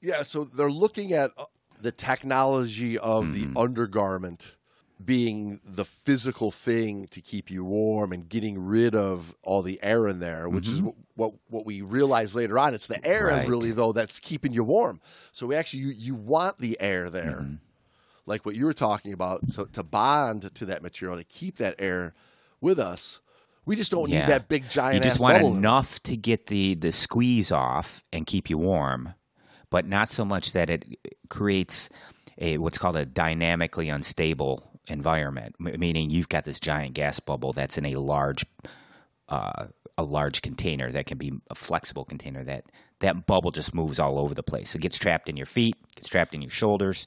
yeah. So they're looking at uh, the technology of Mm-hmm. the undergarment being the physical thing to keep you warm and getting rid of all the air in there, which is what, what what we realize later on. It's the air, Mm-hmm. Right. really, though, that's keeping you warm. So we actually you, you want the air there Mm-hmm. Like what you were talking about, to, to bond to that material, to keep that air with us. We just don't Yeah. need that big giant. you just ass want bubble in enough to get the the squeeze off and keep you warm but not so much that it creates a what's called a dynamically unstable environment m- meaning you've got this giant gas bubble that's in a large uh, a large container that can be a flexible container that that bubble just moves all over the place it gets trapped in your feet gets trapped in your shoulders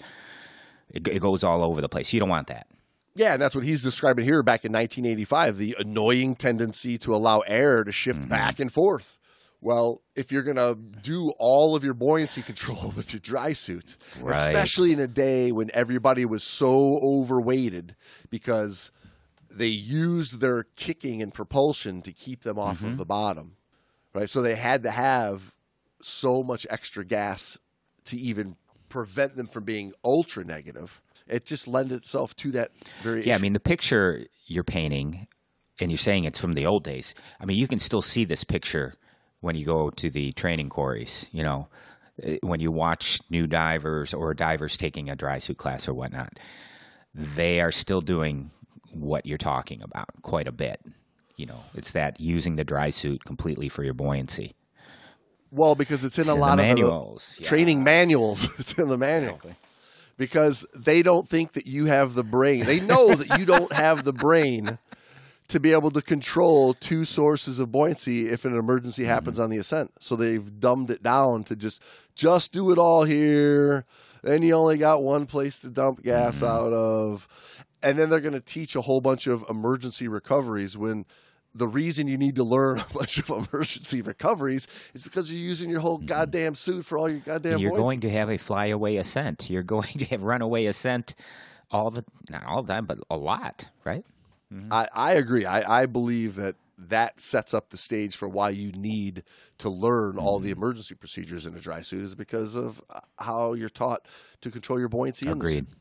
it, it goes all over the place you don't want that Yeah, and that's what he's describing here back in 1985 the annoying tendency to allow air to shift Mm-hmm. back and forth. Well, if you're going to do all of your buoyancy control with your dry suit, Right. especially in a day when everybody was so overweighted because they used their kicking and propulsion to keep them off Mm-hmm. of the bottom, right? So they had to have so much extra gas to even prevent them from being ultra negative. It just lends itself to that very Yeah, I mean the picture you're painting, and you're saying it's from the old days. I mean, you can still see this picture when you go to the training quarries. You know, eh, when you watch new divers or divers taking a dry suit class or whatnot, they are still doing what you're talking about quite a bit. You know, it's that using the dry suit completely for your buoyancy. Well, because it's in It's a in lot manuals, of the training manuals. It's in the manual. Because they don't think that you have the brain. They know that you don't have the brain to be able to control two sources of buoyancy if an emergency Mm-hmm. happens on the ascent. So they've dumbed it down to just just do it all here. Then you only got one place to dump gas Mm-hmm. out of. And then they're going to teach a whole bunch of emergency recoveries when the reason you need to learn a bunch of emergency recoveries is because you're using your whole goddamn suit for all your goddamn Mm-hmm. you're going to have a flyaway ascent. You're going to have runaway ascent all the not all the time, but a lot, right? I, I agree. I, I believe that that sets up the stage for why you need to learn all Mm-hmm. the emergency procedures in a dry suit is because of uh, how you're taught to control your buoyancy. in the Agreed. suit.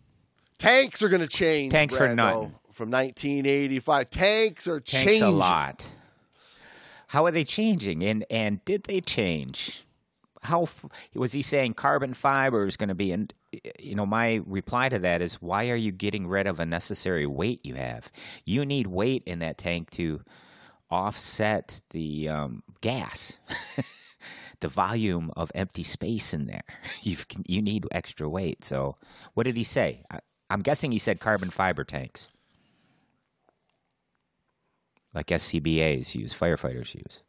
Tanks are going to change. Tanks for Brando, nothing. From 1985, tanks are Tanks changing. a lot. How are they changing? And and did they change? How f- was he saying carbon fiber is going to be? And you know, my reply to that is, why are you getting rid of a necessary weight you have? You need weight in that tank to offset the um, gas. The volume of empty space in there, you you need extra weight. So, what did he say? I'm guessing he said carbon fiber tanks, like SCBA's use, firefighters use.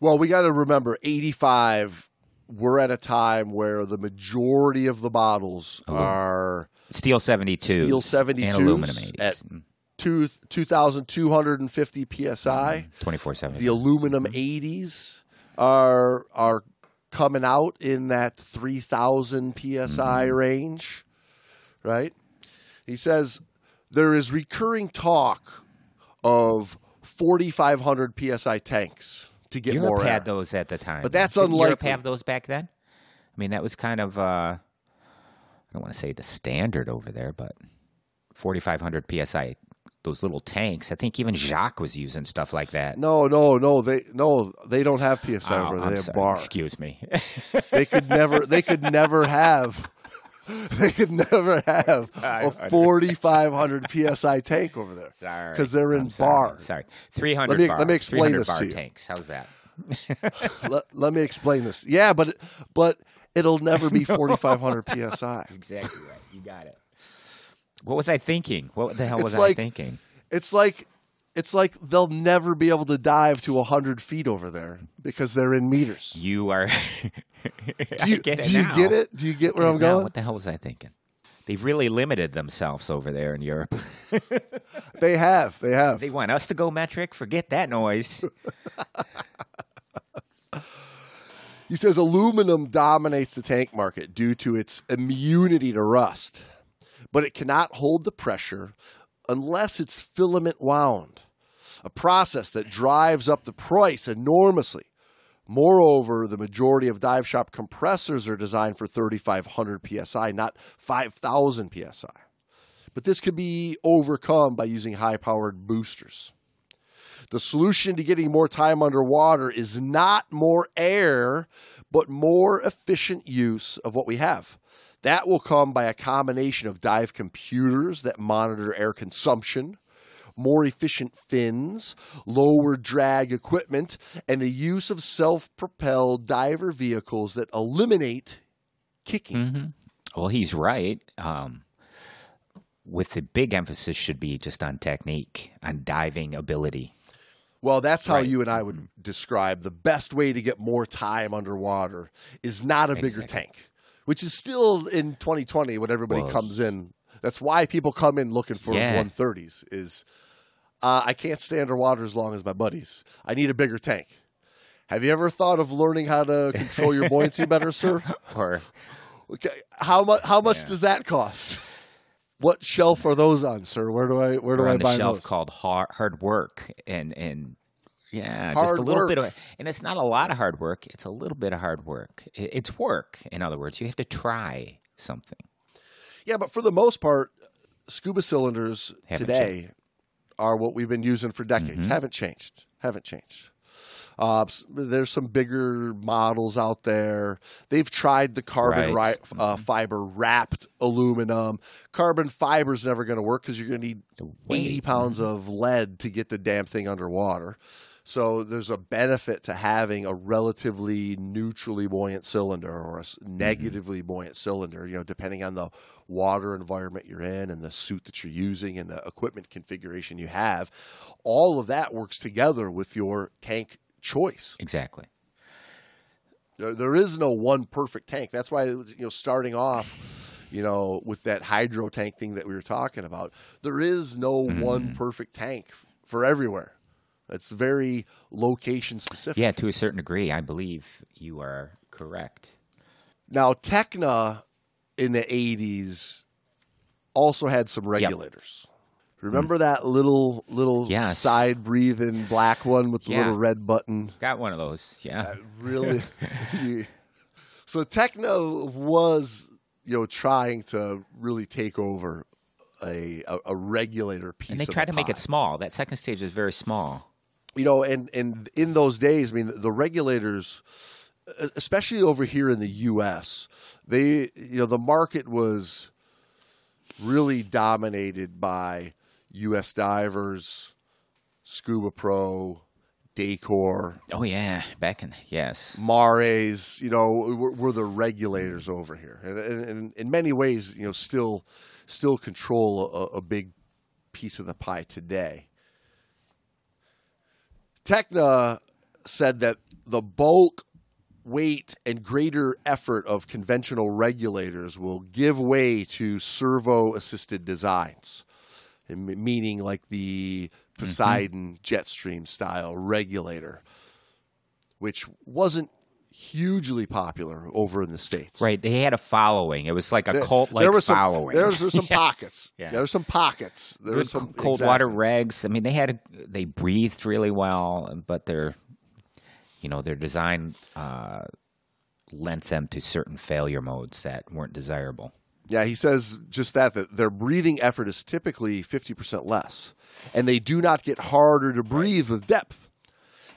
Well, we got to remember 85, we're at a time where the majority of the bottles are Steel 72. Steel 72 And aluminum 80s. at two, 2,250 psi. Mm-hmm. 24 7. The aluminum mm-hmm. 80s are are coming out in that 3,000 psi mm-hmm. range, right? He says there is recurring talk of 4,500 psi tanks to get Europe more air. had those at the time. But that's Didn't Europe have those back then? I mean, that was kind of, uh, I don't want to say the standard over there, but 4,500 PSI those little tanks. I think even Jacques was using stuff like that. No, no, no. They no, they don't have PSI Oh, over there. I'm They have sorry. bar. Excuse me. They could never. They could never have. They could never have a 4,500 psi tank over there. sorry, 'Cause they're in I'm sorry. bar. Sorry, three hundred. Let me- bar, let me explain 300 this bar to you. tanks. How's that? let, let me explain this. Yeah, but but it'll never be 4,500 psi. Exactly right. You got it. What was I thinking? What the hell It's was like- I thinking? It's like it's like they'll never be able to dive to 100 feet over there because they're in meters. You are. Do you get it do you get it? Do you get where I'm Now, going? What the hell was I thinking? They've really limited themselves over there in Europe. They have. They have. They want us to go metric. Forget that noise. He says aluminum dominates the tank market due to its immunity to rust, but it cannot hold the pressure unless it's filament wound, a process that drives up the price enormously. Moreover, the majority of dive shop compressors are designed for 3,500 psi, not 5,000 psi. But this can be overcome by using high powered boosters. The solution to getting more time underwater is not more air, but more efficient use of what we have. That will come by a combination of dive computers that monitor air consumption, more efficient fins, lower drag equipment, and the use of self propelled diver vehicles that eliminate kicking. hmm Well, he's right. Um, with the big emphasis should be just on technique, on diving ability. Well, that's how Right. you and I would describe the best way to get more time underwater is not a bigger Exactly. tank, which is still in 2020 when everybody comes in. That's why people come in looking for Yeah. 130s. Is uh, I can't stay underwater as long as my buddies. I need a bigger tank. Have you ever thought of learning how to control your buoyancy better, sir? Or Okay, how much? How much Yeah. does that cost? What shelf are those on, sir? Where do I where do or I on the buy shelf those? called hard, hard work and and yeah, just a little work. bit of and it's not a lot of hard work. It's a little bit of hard work. It's work. In other words, you have to try something. Yeah, but for the most part, scuba cylinders Haven't today are what we've been using for decades. Mm-hmm. Haven't changed. Haven't changed. Uh, there's some bigger models out there. They've tried the carbon Right. ri- uh, fiber wrapped aluminum. Carbon fiber is never going to work because you're going to need 80 weight. pounds of lead to get the damn thing underwater. So there's a benefit to having a relatively neutrally buoyant cylinder or a s- negatively buoyant cylinder, you know, depending on the water environment you're in and the suit that you're using and the equipment configuration you have. All of that works together with your tank choice. Exactly. There, there is no one perfect tank. That's why you know starting off, you know, with that hydro tank thing that we were talking about, there is no Mm-hmm. one perfect tank for everywhere. It's very location specific. Yeah, to a certain degree, I believe you are correct. Now, Tekna in the 80s also had some regulators. Remember that little little Mm. Yes. side breathing black one with the Yeah. little red button? Got one of those. Yeah. really so Tekna was you know trying to really take over a a, a regulator piece and they tried the to make it small. That second stage is very small. You know and and in those days i mean the regulators especially over here in the US they you know the market was really dominated by US divers scuba pro Dacor. Oh yeah, back in yes. Mares, you know, were, were the regulators over here, and, and, and in many ways, you know, still still control a, a big piece of the pie today. Tekna said that the bulk, weight, and greater effort of conventional regulators will give way to servo-assisted designs, meaning like the mm-hmm. Poseidon Jetstream style regulator which wasn't hugely popular over in the states. Right, they had a following. It was like a cult like there was some, following. There was, some Yes. pockets. Yeah. There were some pockets. There Good was some cold exactly. water regs. I mean, they had they breathed really well, but their you know their design uh, lent them to certain failure modes that weren't desirable. Yeah, he says just that that their breathing effort is typically 50% less and they do not get harder to breathe with depth.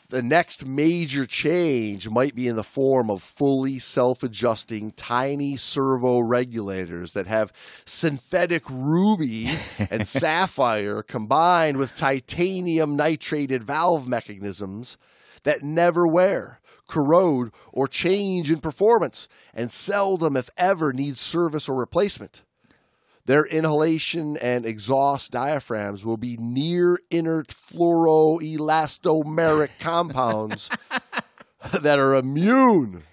The next major change might be in the form of fully self adjusting tiny servo regulators that have synthetic ruby and sapphire combined with titanium nitrated valve mechanisms that never wear, corrode, or change in performance, and seldom, if ever, need service or replacement. Their inhalation and exhaust diaphragms will be near inert fluoroelastomeric compounds that are immune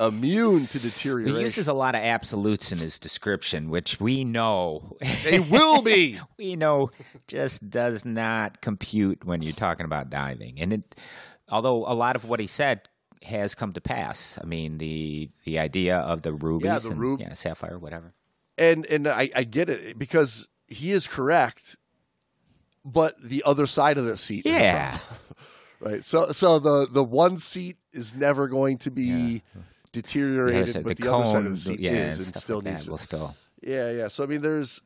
immune to deterioration. He uses a lot of absolutes in his description, which we know they will be. we know just does not compute when you're talking about diving. And it, although a lot of what he said has come to pass. I mean, the the idea of the rubies, Yeah, the and, rub- yeah, sapphire, whatever. And and I, I get it because he is correct, but the other side of the seat, Yeah, right. So so the the one seat is never going to be The deteriorated, side- but the the, other side of the seat yeah, is and and still like needs. will still. Yeah, yeah. So I mean, there's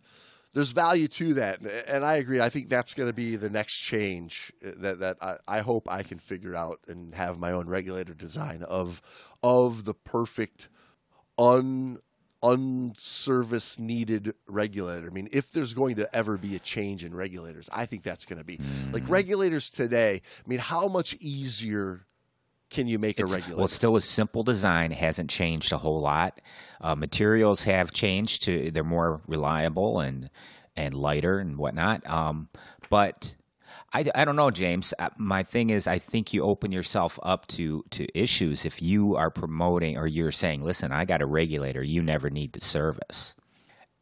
there's value to that, and I agree. I think that's going to be the next change uh, that that I, I hope I can figure out and have my own regulator design of of the perfect un unservice needed regulator. I mean, if there's going to ever be a change in regulators, I think that's going to be like regulators today. I mean, how much easier can you make It's, a regulator? well, it's still a simple design. It hasn't changed a whole lot. Uh, materials have changed to they're more reliable and and lighter and whatnot. Um, but I, I don't know, James. Uh, My thing is, I think you open yourself up to to issues if you are promoting or you're saying, "Listen, I got a regulator. You never need the service."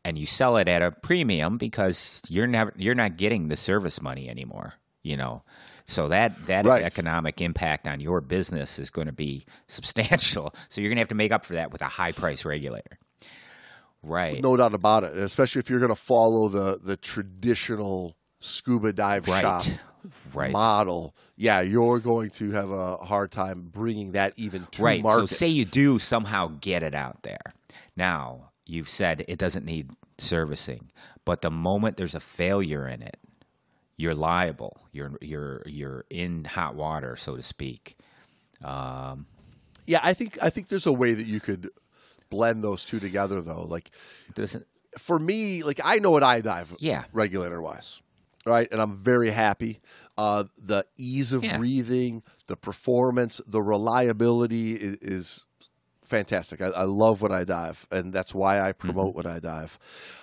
and you sell it at a premium because you're never you're not getting the service money anymore you know so that that Right. economic impact on your business is going to be substantial so you're going to have to make up for that with a high price regulator right No doubt about it, and especially if you're going to follow the the traditional scuba dive right shop right model. Yeah, you're going to have a hard time bringing that even to right market. so say you do somehow get it out there now you've said it doesn't need servicing but the moment there's a failure in it you're liable you're you're you're in hot water so to speak um, yeah, I think I think there's a way that you could blend those two together, though. Like doesn't for me, like I know what I dive, Yeah. regulator wise, right, and I'm very happy. Uh, the ease of Yeah. breathing, the performance, the reliability is, is fantastic. I, I love what I dive, and that's why I Mm-hmm. promote what I dive.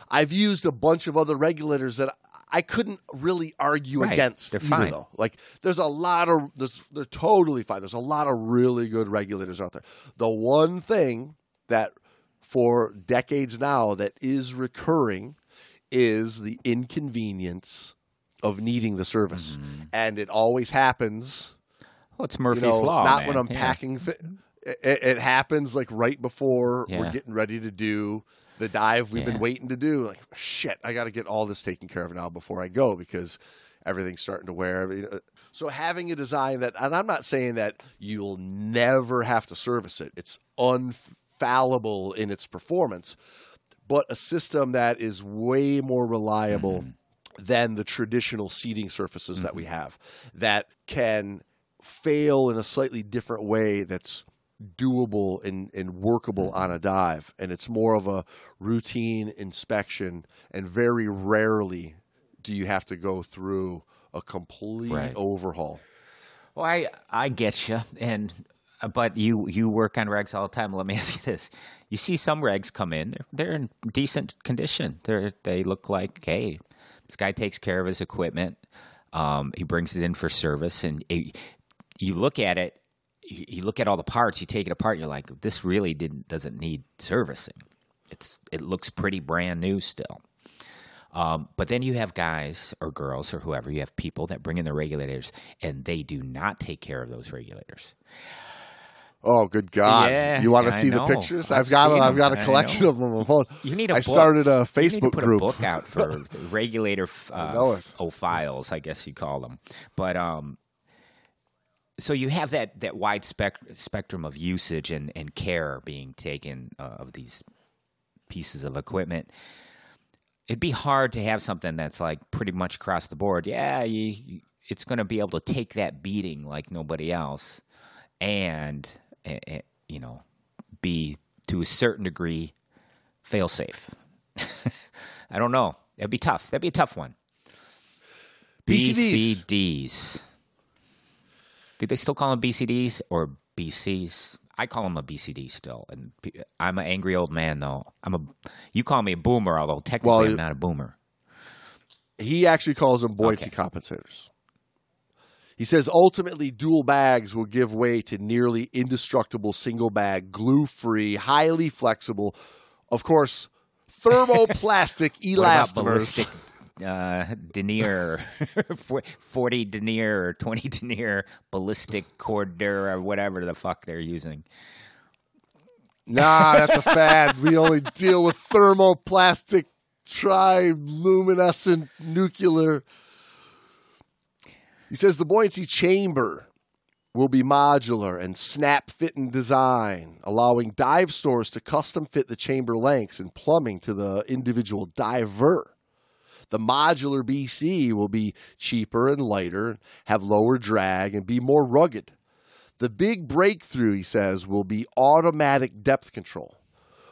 I've used a bunch of other regulators that I couldn't really argue Right. against. They're either, fine. though. Like there's a lot of there's they're totally fine. There's a lot of really good regulators out there. The one thing that for decades now that is recurring is the inconvenience of needing the service, Mm-hmm. and it always happens well it's you murphy's know, law not man. when I'm Yeah. packing. Th- it, it happens like right before we're getting ready to do the dive we've Yeah. been waiting to do. Like shit, I got to get all this taken care of now before I go because everything's starting to wear. So having a design that, and I'm not saying that you'll never have to service it. It's unfallible in its performance, but a system that is way more reliable than the traditional seating surfaces that we have that can fail in a slightly different way that's doable and, and workable on a dive. And it's more of a routine inspection and very rarely do you have to go through a complete Right. overhaul. Well, I I get you, and uh, but you you work on regs all the time. Let me ask you this: you see some regs come in, they're, they're in decent condition. They they look like hey, this guy takes care of his equipment. Um, he brings it in for service, and it, you look at it. You look at all the parts. You take it apart. You're like, this really didn't doesn't need servicing. It's it looks pretty brand new still. Um, but then you have guys or girls or whoever, you have people that bring in the regulators and they do not take care of those regulators. Oh good god. Yeah, you want to I see the pictures? I've i've got a, i've got a I collection of them on my phone. You need a i book. started a You need to facebook put group. a book out for regulator uh, know oh files, I guess you call them. But um, so you have that that wide spec- spectrum of usage and, and care being taken uh, of these pieces of equipment. It'd be hard to have something that's like pretty much across the board. Yeah, you, you- it's going to be able to take that beating like nobody else, and you know, be to a certain degree fail safe. I don't know. That'd be tough. That'd be a tough one. BCDs. BCDs. Do they still call them BCDs or BCs? I call them a BCD still, and I'm an angry old man though. I'm a. You call me a boomer, although technically Well, I'm not a boomer. He actually calls them buoyancy compensators. He says ultimately dual bags will give way to nearly indestructible single bag, glue free, highly flexible, of course, thermoplastic elastomers. uh, denier, forty denier or twenty denier, ballistic Cordura or whatever the fuck they're using? Nah, that's a fad. We only deal with thermoplastic, triluminescent nuclear. He says the buoyancy chamber will be modular and snap fit in design, allowing dive stores to custom fit the chamber lengths and plumbing to the individual diver. The modular BC will be cheaper and lighter, have lower drag, and be more rugged. The big breakthrough, he says, will be automatic depth control,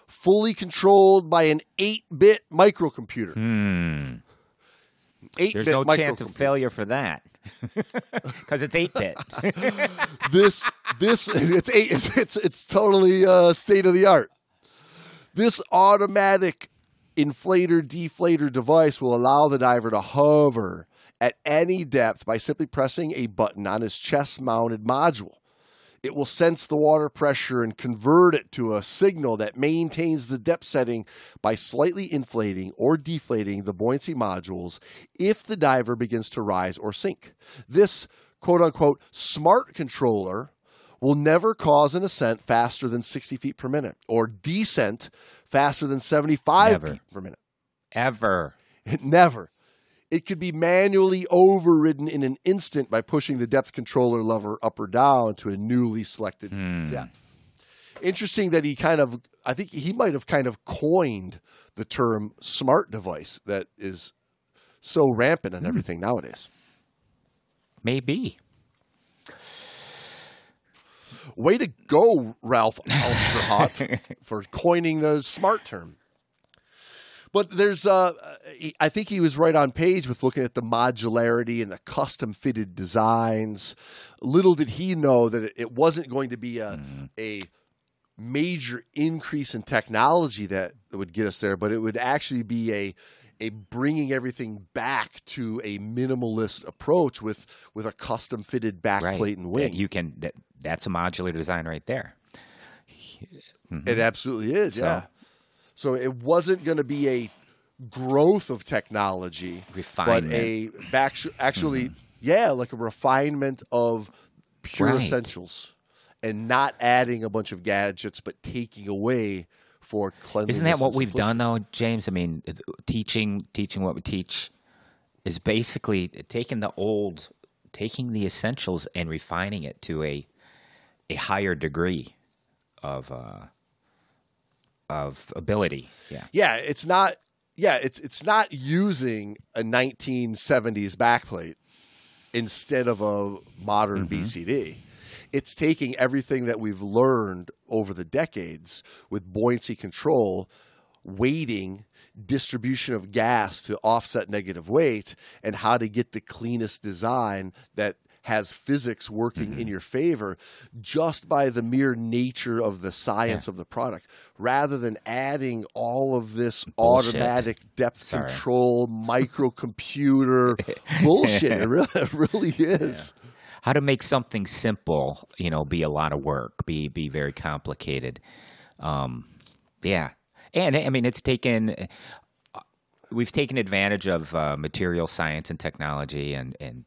fully controlled by an 8 bit microcomputer. Hmm. 8 There's bit no chance of failure for that because it's eight bit. this this it's eight, it's it's, it's totally uh, state of the art. This automatic inflator deflator device will allow the diver to hover at any depth by simply pressing a button on his chest mounted module. It will sense the water pressure and convert it to a signal that maintains the depth setting by slightly inflating or deflating the buoyancy modules if the diver begins to rise or sink. This quote unquote smart controller will never cause an ascent faster than 60 feet per minute or descent faster than 75 Never. feet per minute. Ever. It never. It could be manually overridden in an instant by pushing the depth controller lever up or down to a newly selected Hmm. depth. Interesting that he kind of, I think he might have kind of coined the term smart device that is so rampant Hmm. on everything nowadays. Maybe. Way to go, Ralph Osterhout, for coining the smart term. But there's, uh, I think he was right on page with looking at the modularity and the custom fitted designs. Little did he know that it- wasn't going to be a, a major increase in technology that would get us there, but it would actually be a a bringing everything back to a minimalist approach with with a custom fitted backplate Right. and wing. You can. That, that's a modular design right there. It absolutely is, So- yeah. So it wasn't going to be a growth of technology, Refinement. but a back actually, yeah, like a refinement of pure Right. essentials, and not adding a bunch of gadgets, but taking away for cleanliness. Isn't that what we've done though, James? I mean, teaching teaching what we teach is basically taking the old, taking the essentials and refining it to a a higher degree of uh, of ability. Yeah. Yeah, it's not. Yeah, it's it's not using a 1970s backplate instead of a modern Mm-hmm. BCD. It's taking everything that we've learned over the decades with buoyancy control, weighting, distribution of gas to offset negative weight, and how to get the cleanest design that has physics working Mm-hmm. in your favor just by the mere nature of the science of the product rather than adding all of this Bullshit. automatic depth Sorry. control microcomputer bullshit it really, it really is how to make something simple, you know, be a lot of work, be be very complicated. Um, yeah, and I mean, it's taken. We've taken advantage of uh, material science and technology, and and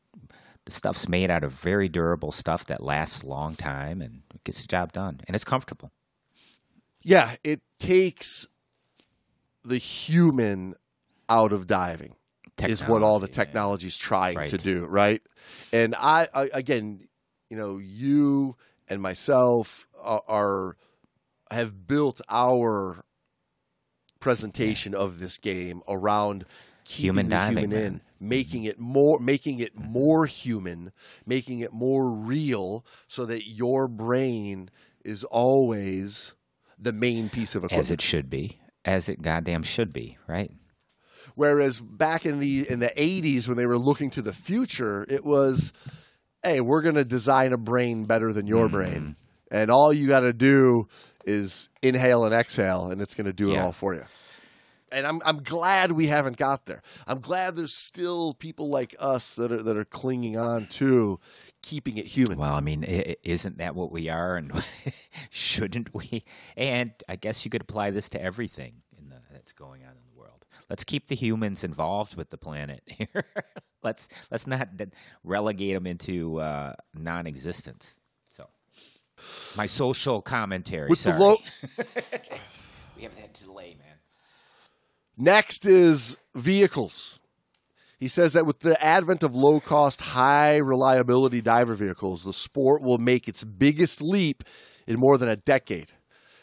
the stuff's made out of very durable stuff that lasts a long time and gets the job done, and it's comfortable. yeah it takes the human out of diving is what all the Technology, yeah. technology's trying Right. to do, right? And I, I again, you know, you and myself are, are have built our presentation of this game around Human diving, human in, making it more, making it more human, making it more real, so that your brain is always the main piece of equipment. as it should be, as it goddamn should be, right? Whereas back in the in the 80s when they were looking to the future, it was hey, we're going to design a brain better than your mm-hmm. brain. And all you got to do is inhale and exhale and it's going to do it all for you. And I'm I'm glad we haven't got there. I'm glad there's still people like us that are that are clinging on to keeping it human. Well, I mean, isn't that what we are, and shouldn't we? And I guess you could apply this to everything in the, that's going on in the world. Let's keep the humans involved with the planet here. let's let's not relegate them into uh, non-existence. So, my social commentary. With the sorry. low we have that delay, man. Next is vehicles. He says that with the advent of low cost, high reliability diver vehicles, the sport will make its biggest leap in more than a decade.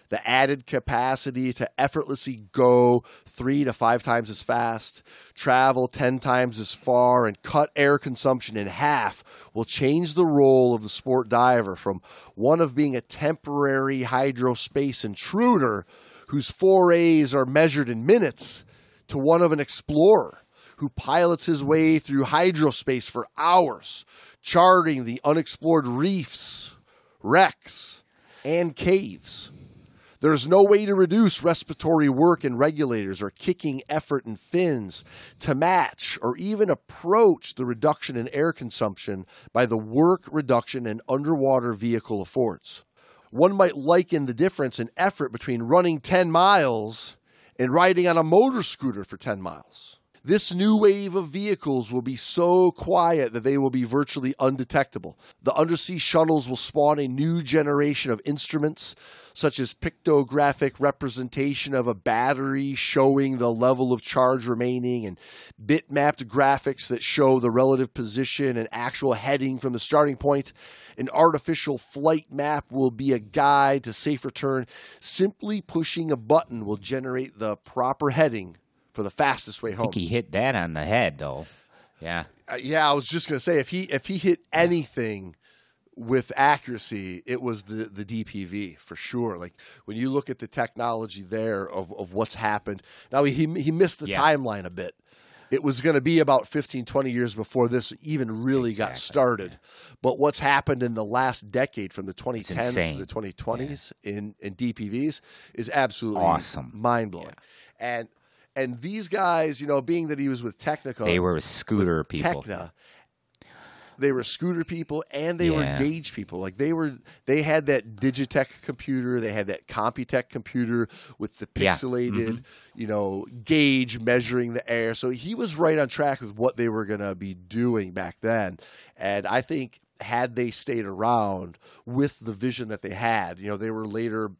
The added capacity to effortlessly go three to five times as fast, travel 10 times as far, and cut air consumption in half will change the role of the sport diver from one of being a temporary hydrospace intruder whose forays are measured in minutes to one of an explorer who pilots his way through hydrospace for hours, charting the unexplored reefs, wrecks, and caves. There is no way to reduce respiratory work in regulators or kicking effort and fins to match or even approach the reduction in air consumption by the work reduction an underwater vehicle affords. One might liken the difference in effort between running 10 miles and riding on a motor scooter for 10 miles. This new wave of vehicles will be so quiet that they will be virtually undetectable. The undersea shuttles will spawn a new generation of instruments, such as pictographic representation of a battery showing the level of charge remaining, and bitmapped graphics that show the relative position and actual heading from the starting point. An artificial flight map will be a guide to safe return. Simply pushing a button will generate the proper heading for the fastest way home. I think he hit that on the head, though. Yeah. Uh, yeah, I was just gonna say if he if he hit anything with accuracy, it was the the DPV for sure. Like when you look at the technology there of, of what's happened. Now he he missed the Yeah. timeline a bit. It was going to be about 15, 20 years before this even really got Exactly, started. But what's happened in the last decade from the 2010s to the 2020s in, in DPVs is absolutely Awesome. mind blowing. And and these guys, you know, being that he was with Technica, They were scooter people. Tekna. They were scooter people and they Yeah. were gauge people. Like they were, they had that Digitech computer, they had that Computech computer with the Yeah. pixelated, mm-hmm. you know, gauge measuring the air. So he was right on track with what they were going to be doing back then. And I think had they stayed around with the vision that they had, you know, they were later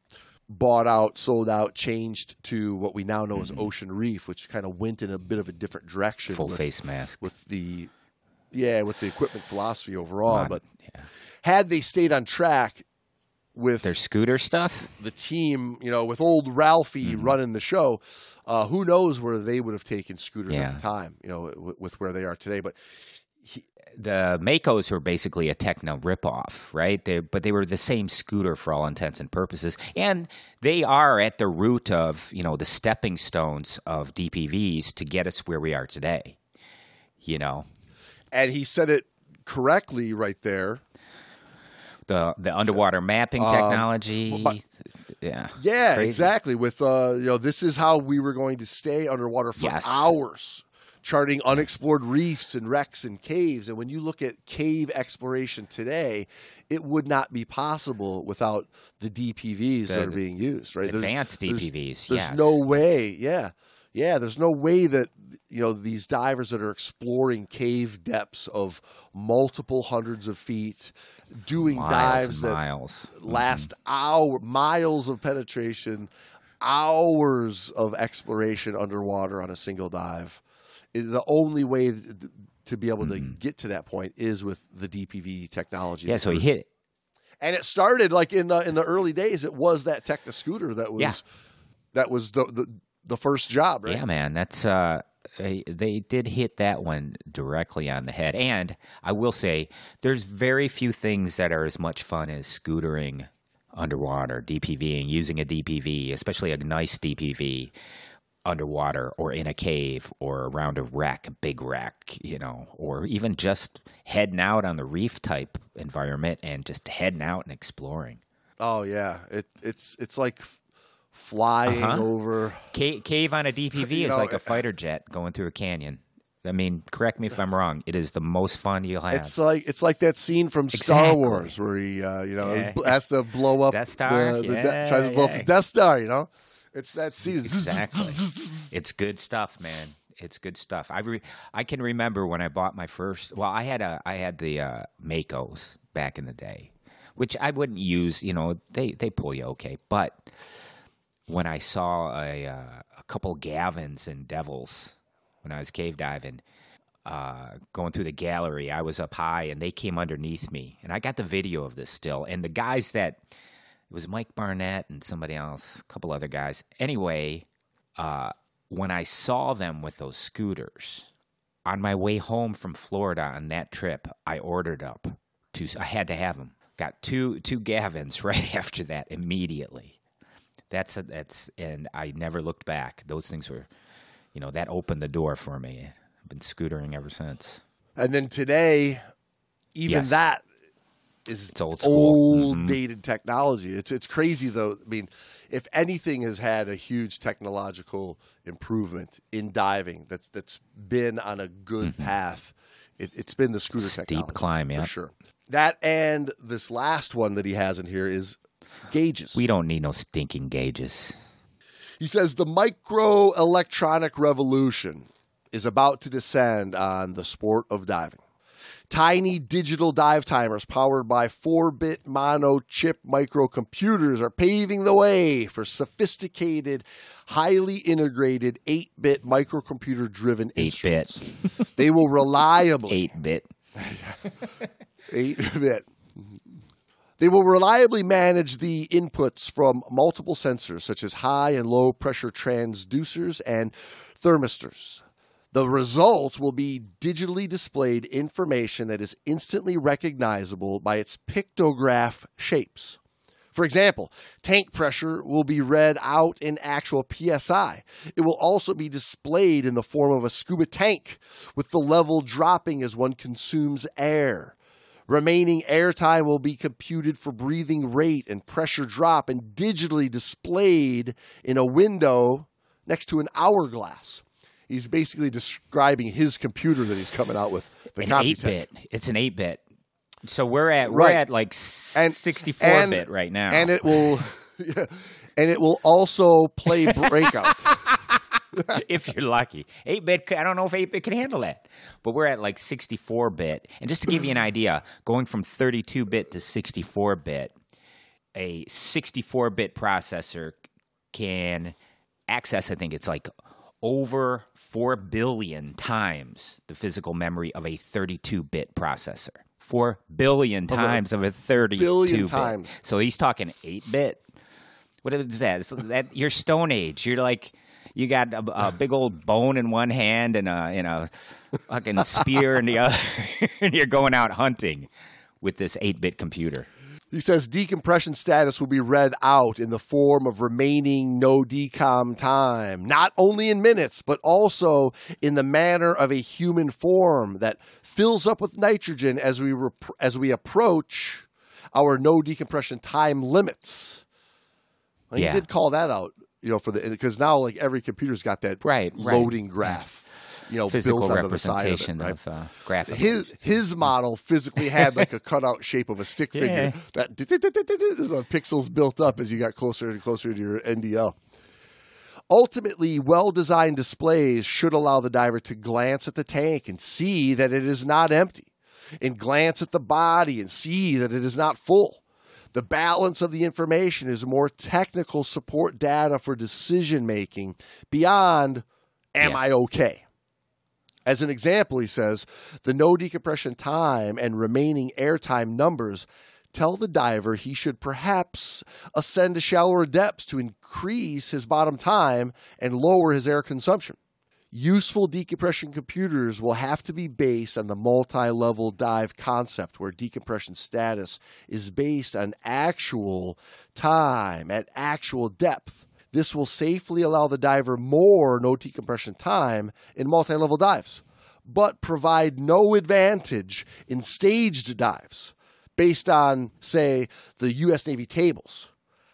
bought out, sold out, changed to what we now know as Ocean Reef, which kind of went in a bit of a different direction Mm-hmm. Full with, face mask. with the yeah with the equipment philosophy overall. Mon- But yeah. had they stayed on track with Their scooter stuff. the team, you know, with old Ralphie Mm-hmm. running the show, uh, who knows where they would have taken scooters Yeah. at the time, you know, w- with where they are today. But the Makos were basically a Tekna ripoff, right? They, but they were the same scooter for all intents and purposes, and they are at the root of you know the stepping stones of DPVs to get us where we are today. You know, and he said it correctly right there. the the underwater mapping technology. Um, but- yeah, Yeah, exactly. With uh, you know, this is how we were going to stay underwater for Yes. hours, charting unexplored reefs and wrecks and caves. And when you look at cave exploration today, it would not be possible without the DPVs that are being used. Right, Advanced there's- DPVs. There's yes. no way. Yeah. Yeah, there's no way that you know these divers that are exploring cave depths of multiple hundreds of feet, doing miles dives that miles. Mm-hmm. last hour miles of penetration, hours of exploration underwater on a single dive. The only way to be able to get to that point is with the DPV technology. Mm-hmm. Yeah, so he hit. It. And it started like in the in the early days. It was that Tekna scooter that was Yeah. that was the, the the first job, right? Yeah, man, that's uh, they, they did hit that one directly on the head. And I will say, there's very few things that are as much fun as scootering underwater, DPVing, using a DPV, especially a nice DPV underwater or in a cave or around a wreck, a big wreck, you know, or even just heading out on the reef type environment and just heading out and exploring. Oh yeah, it it's it's like flying Uh-huh. over. Cave, cave on a DPV You is know, like a uh, fighter jet going through a canyon. I mean, correct me if I'm wrong. It is the most fun you'll have. It's like it's like that scene from Star Wars where he uh, you know Yeah. has to blow up Death Star? the, the Yeah, de- tries to blow up the Death Star. You know, it's that scene. Exactly. it's good stuff, man. It's good stuff. I re- I can remember when I bought my first. Well, I had a I had the uh, Makos back in the day, which I wouldn't use. You know, they they pull you okay, but when I saw a uh, a couple Gavins and Devils when I was cave diving. Uh, going through the gallery, I was up high and they came underneath me, and I got the video of this still. And the guys that it was Mike Barnett and somebody else, a couple other guys. Anyway, uh, when I saw them with those scooters on my way home from Florida on that trip, I ordered up two. I had to have them. Got two two Gavins right after that immediately. That's a, that's and I never looked back. Those things were, you know, that opened the door for me. I've been scootering ever since. And then today, even Yes. that is It's old old Mhm. dated technology. It's it's crazy though. I mean, if anything has had a huge technological improvement in diving, that's that's been on a good path. It, it's been the scooter Mm-hmm. Steep technology climb, yeah. for sure. That and this last one that he has in here is gauges. We don't need no stinking gauges. He says the microelectronic revolution is about to descend on the sport of diving. Tiny digital dive timers powered by 4 bit mono chip microcomputers are paving the way for sophisticated, highly integrated 8 bit microcomputer driven 8 bit. They will reliably Eight bit. 8 bit. They will reliably manage the inputs from multiple sensors, such as high and low pressure transducers and thermistors. The result will be digitally displayed information that is instantly recognizable by its pictograph shapes. For example, tank pressure will be read out in actual PSI. It will also be displayed in the form of a scuba tank, with the level dropping as one consumes air. Remaining airtime will be computed for breathing rate and pressure drop and digitally displayed in a window next to an hourglass. He's basically describing his computer that he's coming out with. The An eight bit. It's an eight bit. So we're at we're at like sixty four bit right now. and it will yeah, and it will also play breakout if you're lucky. 8 bit, I don't know if 8 bit can handle that. But we're at like 64 bit. And just to give you an idea, going from 32 bit to 64 bit, a 64 bit processor can access, I think it's like over 4 billion times the physical memory of a 32 bit processor. 4 billion times of a 32 billion bit. times. So he's talking 8 bit. What is that? It's that you're Stone Age. You're like you got a, a big old bone in one hand and a and a fucking spear in the other, and you're going out hunting with this eight bit computer. He says decompression status will be read out in the form of remaining no decom time, not only in minutes, but also in the manner of a human form that fills up with nitrogen as we rep- as we approach our no decompression time limits. Well, Yeah. He did call that out, you know, for the because now like every computer's got that Right, right. loading graph, you know, Physical built onto the side of it, representation right? of, uh, graphic. his his model physically had like a cutout shape of a stick figure Yeah. that the pixels built up as you got closer and closer to your NDL. Ultimately, well designed displays should allow the diver to glance at the tank and see that it is not empty, and glance at the body and see that it is not full. The balance of the information is more technical support data for decision making beyond, am Yeah. I okay? As an example, he says, the no decompression time and remaining airtime numbers tell the diver he should perhaps ascend to shallower depths to increase his bottom time and lower his air consumption. Useful decompression computers will have to be based on the multi level dive concept, where decompression status is based on actual time at actual depth. This will safely allow the diver more no decompression time in multi level dives, but provide no advantage in staged dives based on, say, the U.S. Navy tables.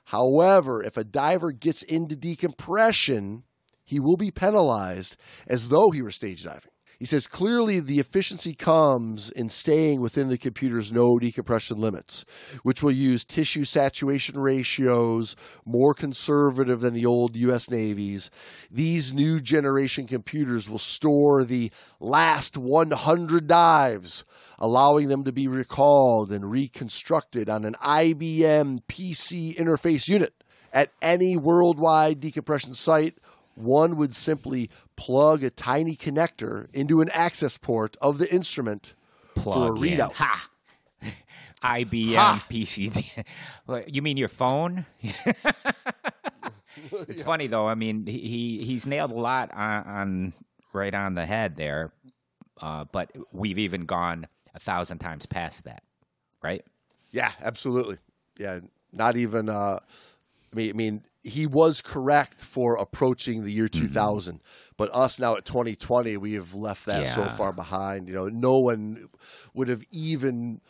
However, if a diver gets into decompression, he will be penalized as though he were stage diving. He says clearly the efficiency comes in staying within the computer's no decompression limits, which will use tissue saturation ratios more conservative than the old US Navy's. These new generation computers will store the last 100 dives, allowing them to be recalled and reconstructed on an IBM PC interface unit at any worldwide decompression site one would simply plug a tiny connector into an access port of the instrument Plug for a readout. In. Ha! IBM Ha! PC. You mean your phone? it's funny though. I mean, he he's nailed a lot on, on right on the head there. Uh, but we've even gone a thousand times past that, right? Yeah, absolutely. Yeah, not even. Uh, I mean, I mean, he was correct for approaching the year Mm-hmm. 2000, but us now at 2020, we have left that so far behind. You know, no one would have even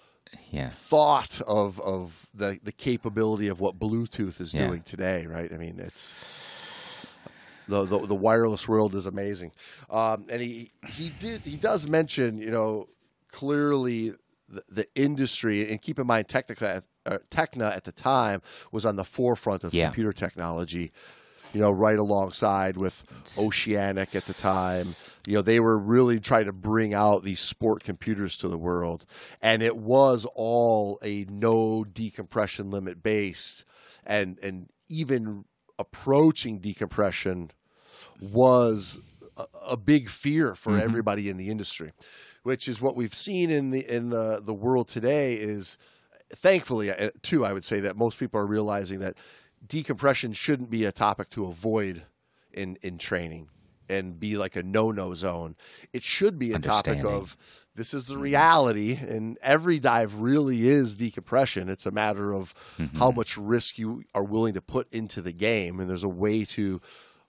Yeah. thought of of the the capability of what Bluetooth is Yeah. doing today, right? I mean, it's the the, the wireless world is amazing, um, and he he did he does mention you know clearly the, the industry and keep in mind Technica uh, Tekna at the time was on the forefront of Yeah. computer technology. You know, right alongside with Oceanic at the time. You know, they were really trying to bring out these sport computers to the world. And it was all a no decompression limit based. And and even approaching decompression was a, a big fear for everybody in the industry, which is what we've seen in the in the, the world today. Is thankfully uh, too, I would say that most people are realizing that decompression shouldn't be a topic to avoid in in training and be like a no no zone. It should be a topic of this is the reality, and every dive really is decompression. It's a matter of how much risk you are willing to put into the game, and there's a way to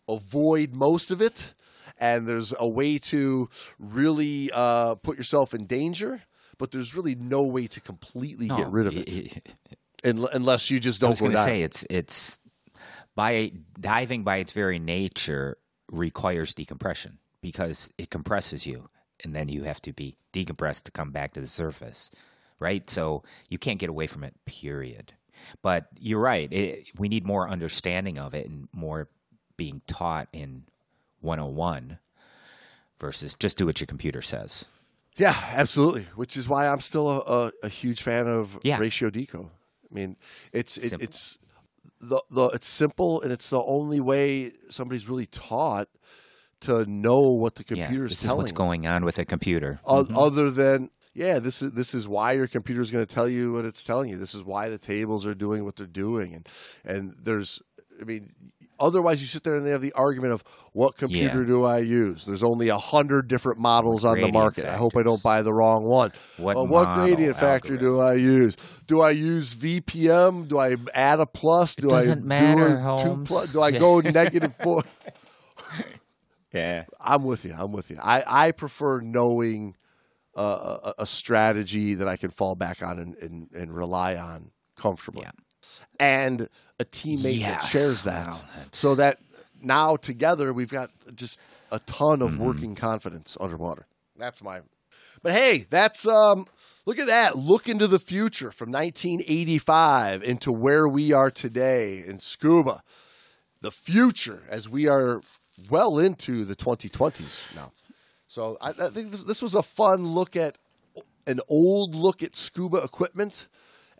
avoid most of it, and there's a way to really uh, put yourself in danger. But there's really no way to completely get rid of it, i- un- unless you just don't I was going to say it's it's by diving by its very nature requires decompression because it compresses you and then you have to be decompressed to come back to the surface right? So you can't get away from it period. But you're right it, we need more understanding of it and more being taught in 101 versus just do what your computer says Yeah, absolutely. Which is why I'm still a, a, a huge fan of Yeah. ratio deco. I mean, it's it, it's the the it's simple and it's the only way somebody's really taught to know what the yeah computer's this is telling. what's going on with a computer O- Mhm. Other than yeah, this is this is why your computer is going to tell you what it's telling you. This is why the tables are doing what they're doing, and and there's I mean. Otherwise, you sit there and they have the argument of what computer Yeah. do I use? There's only a hundred different models on the market. I hope I don't buy the wrong one. What Uh, what gradient factor do I use? Do I use VPM? Do I add a plus? Do doesn't I matter, do two plus? Do I go negative four? yeah I'm with you. I'm with you. I, I prefer knowing uh, a, a strategy that I can fall back on and, and, and rely on comfortably. Yeah. And a teammate that shares that. That's- so that now together we've got just a ton of Mm-hmm. working confidence underwater. That's my. But hey, that's um. Look at that. Look into the future from 1985 into where we are today in scuba. The future as we are well into the 2020s now. So I, I think this, this was a fun look at an old look at scuba equipment,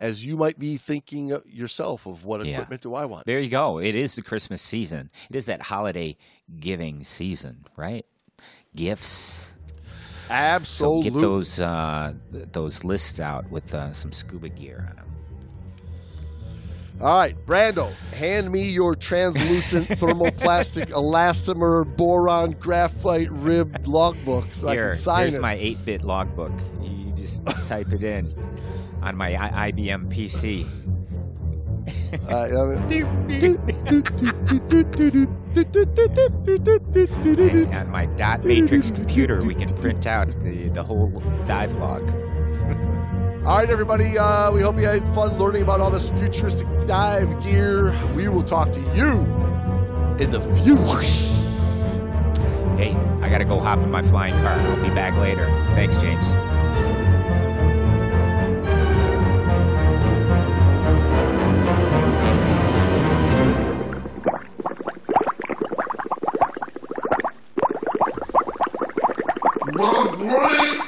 as you might be thinking yourself of what Yeah. equipment do I want. There you go. It is the Christmas season. It is that holiday giving season, right? Gifts. So Absolutely. get those uh, those lists out with uh, some scuba gear on them. All right, Brando, hand me your translucent thermoplastic elastomer boron graphite ribbed logbook so I Here, can sign here's it. my 8-bit logbook. You just type it in on my I- IBM PC. Uh, And on my dot matrix computer, we can print out the, the whole dive log. All right, everybody. Uh, we hope you had fun learning about all this futuristic dive gear. We will talk to you in the future. Hey, I gotta go hop in my flying car. I'll be back later. Thanks, James.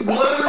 blue.